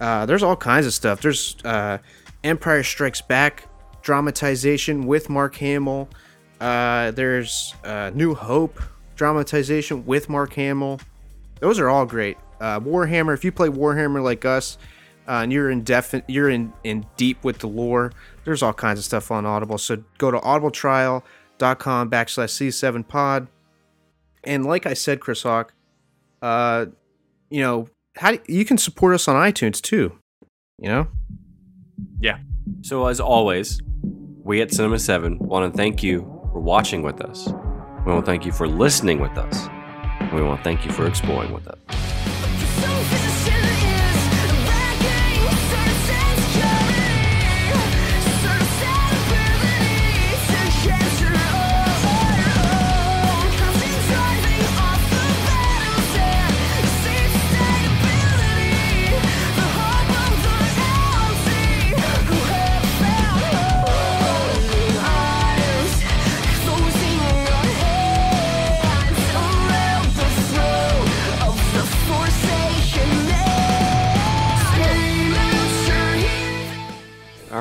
Speaker 1: uh, there's all kinds of stuff. There's uh, Empire Strikes Back dramatization with Mark Hamill. Uh, there's uh, New Hope dramatization with Mark Hamill. Those are all great. Uh, Warhammer. If you play Warhammer like us, and you're in def- you're in in deep with the lore. There's all kinds of stuff on Audible. So go to audibletrial.com backslash C7 pod. And like I said, Chris Hawk, you know, how do, you can support us on iTunes too. You know,
Speaker 2: Yeah. So as always, we at Cinema Seven want to thank you for watching with us. We want to thank you for listening with us. We want to thank you for exploring with us.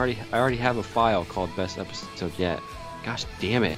Speaker 2: already I already have a file called best episode yet. Gosh damn it.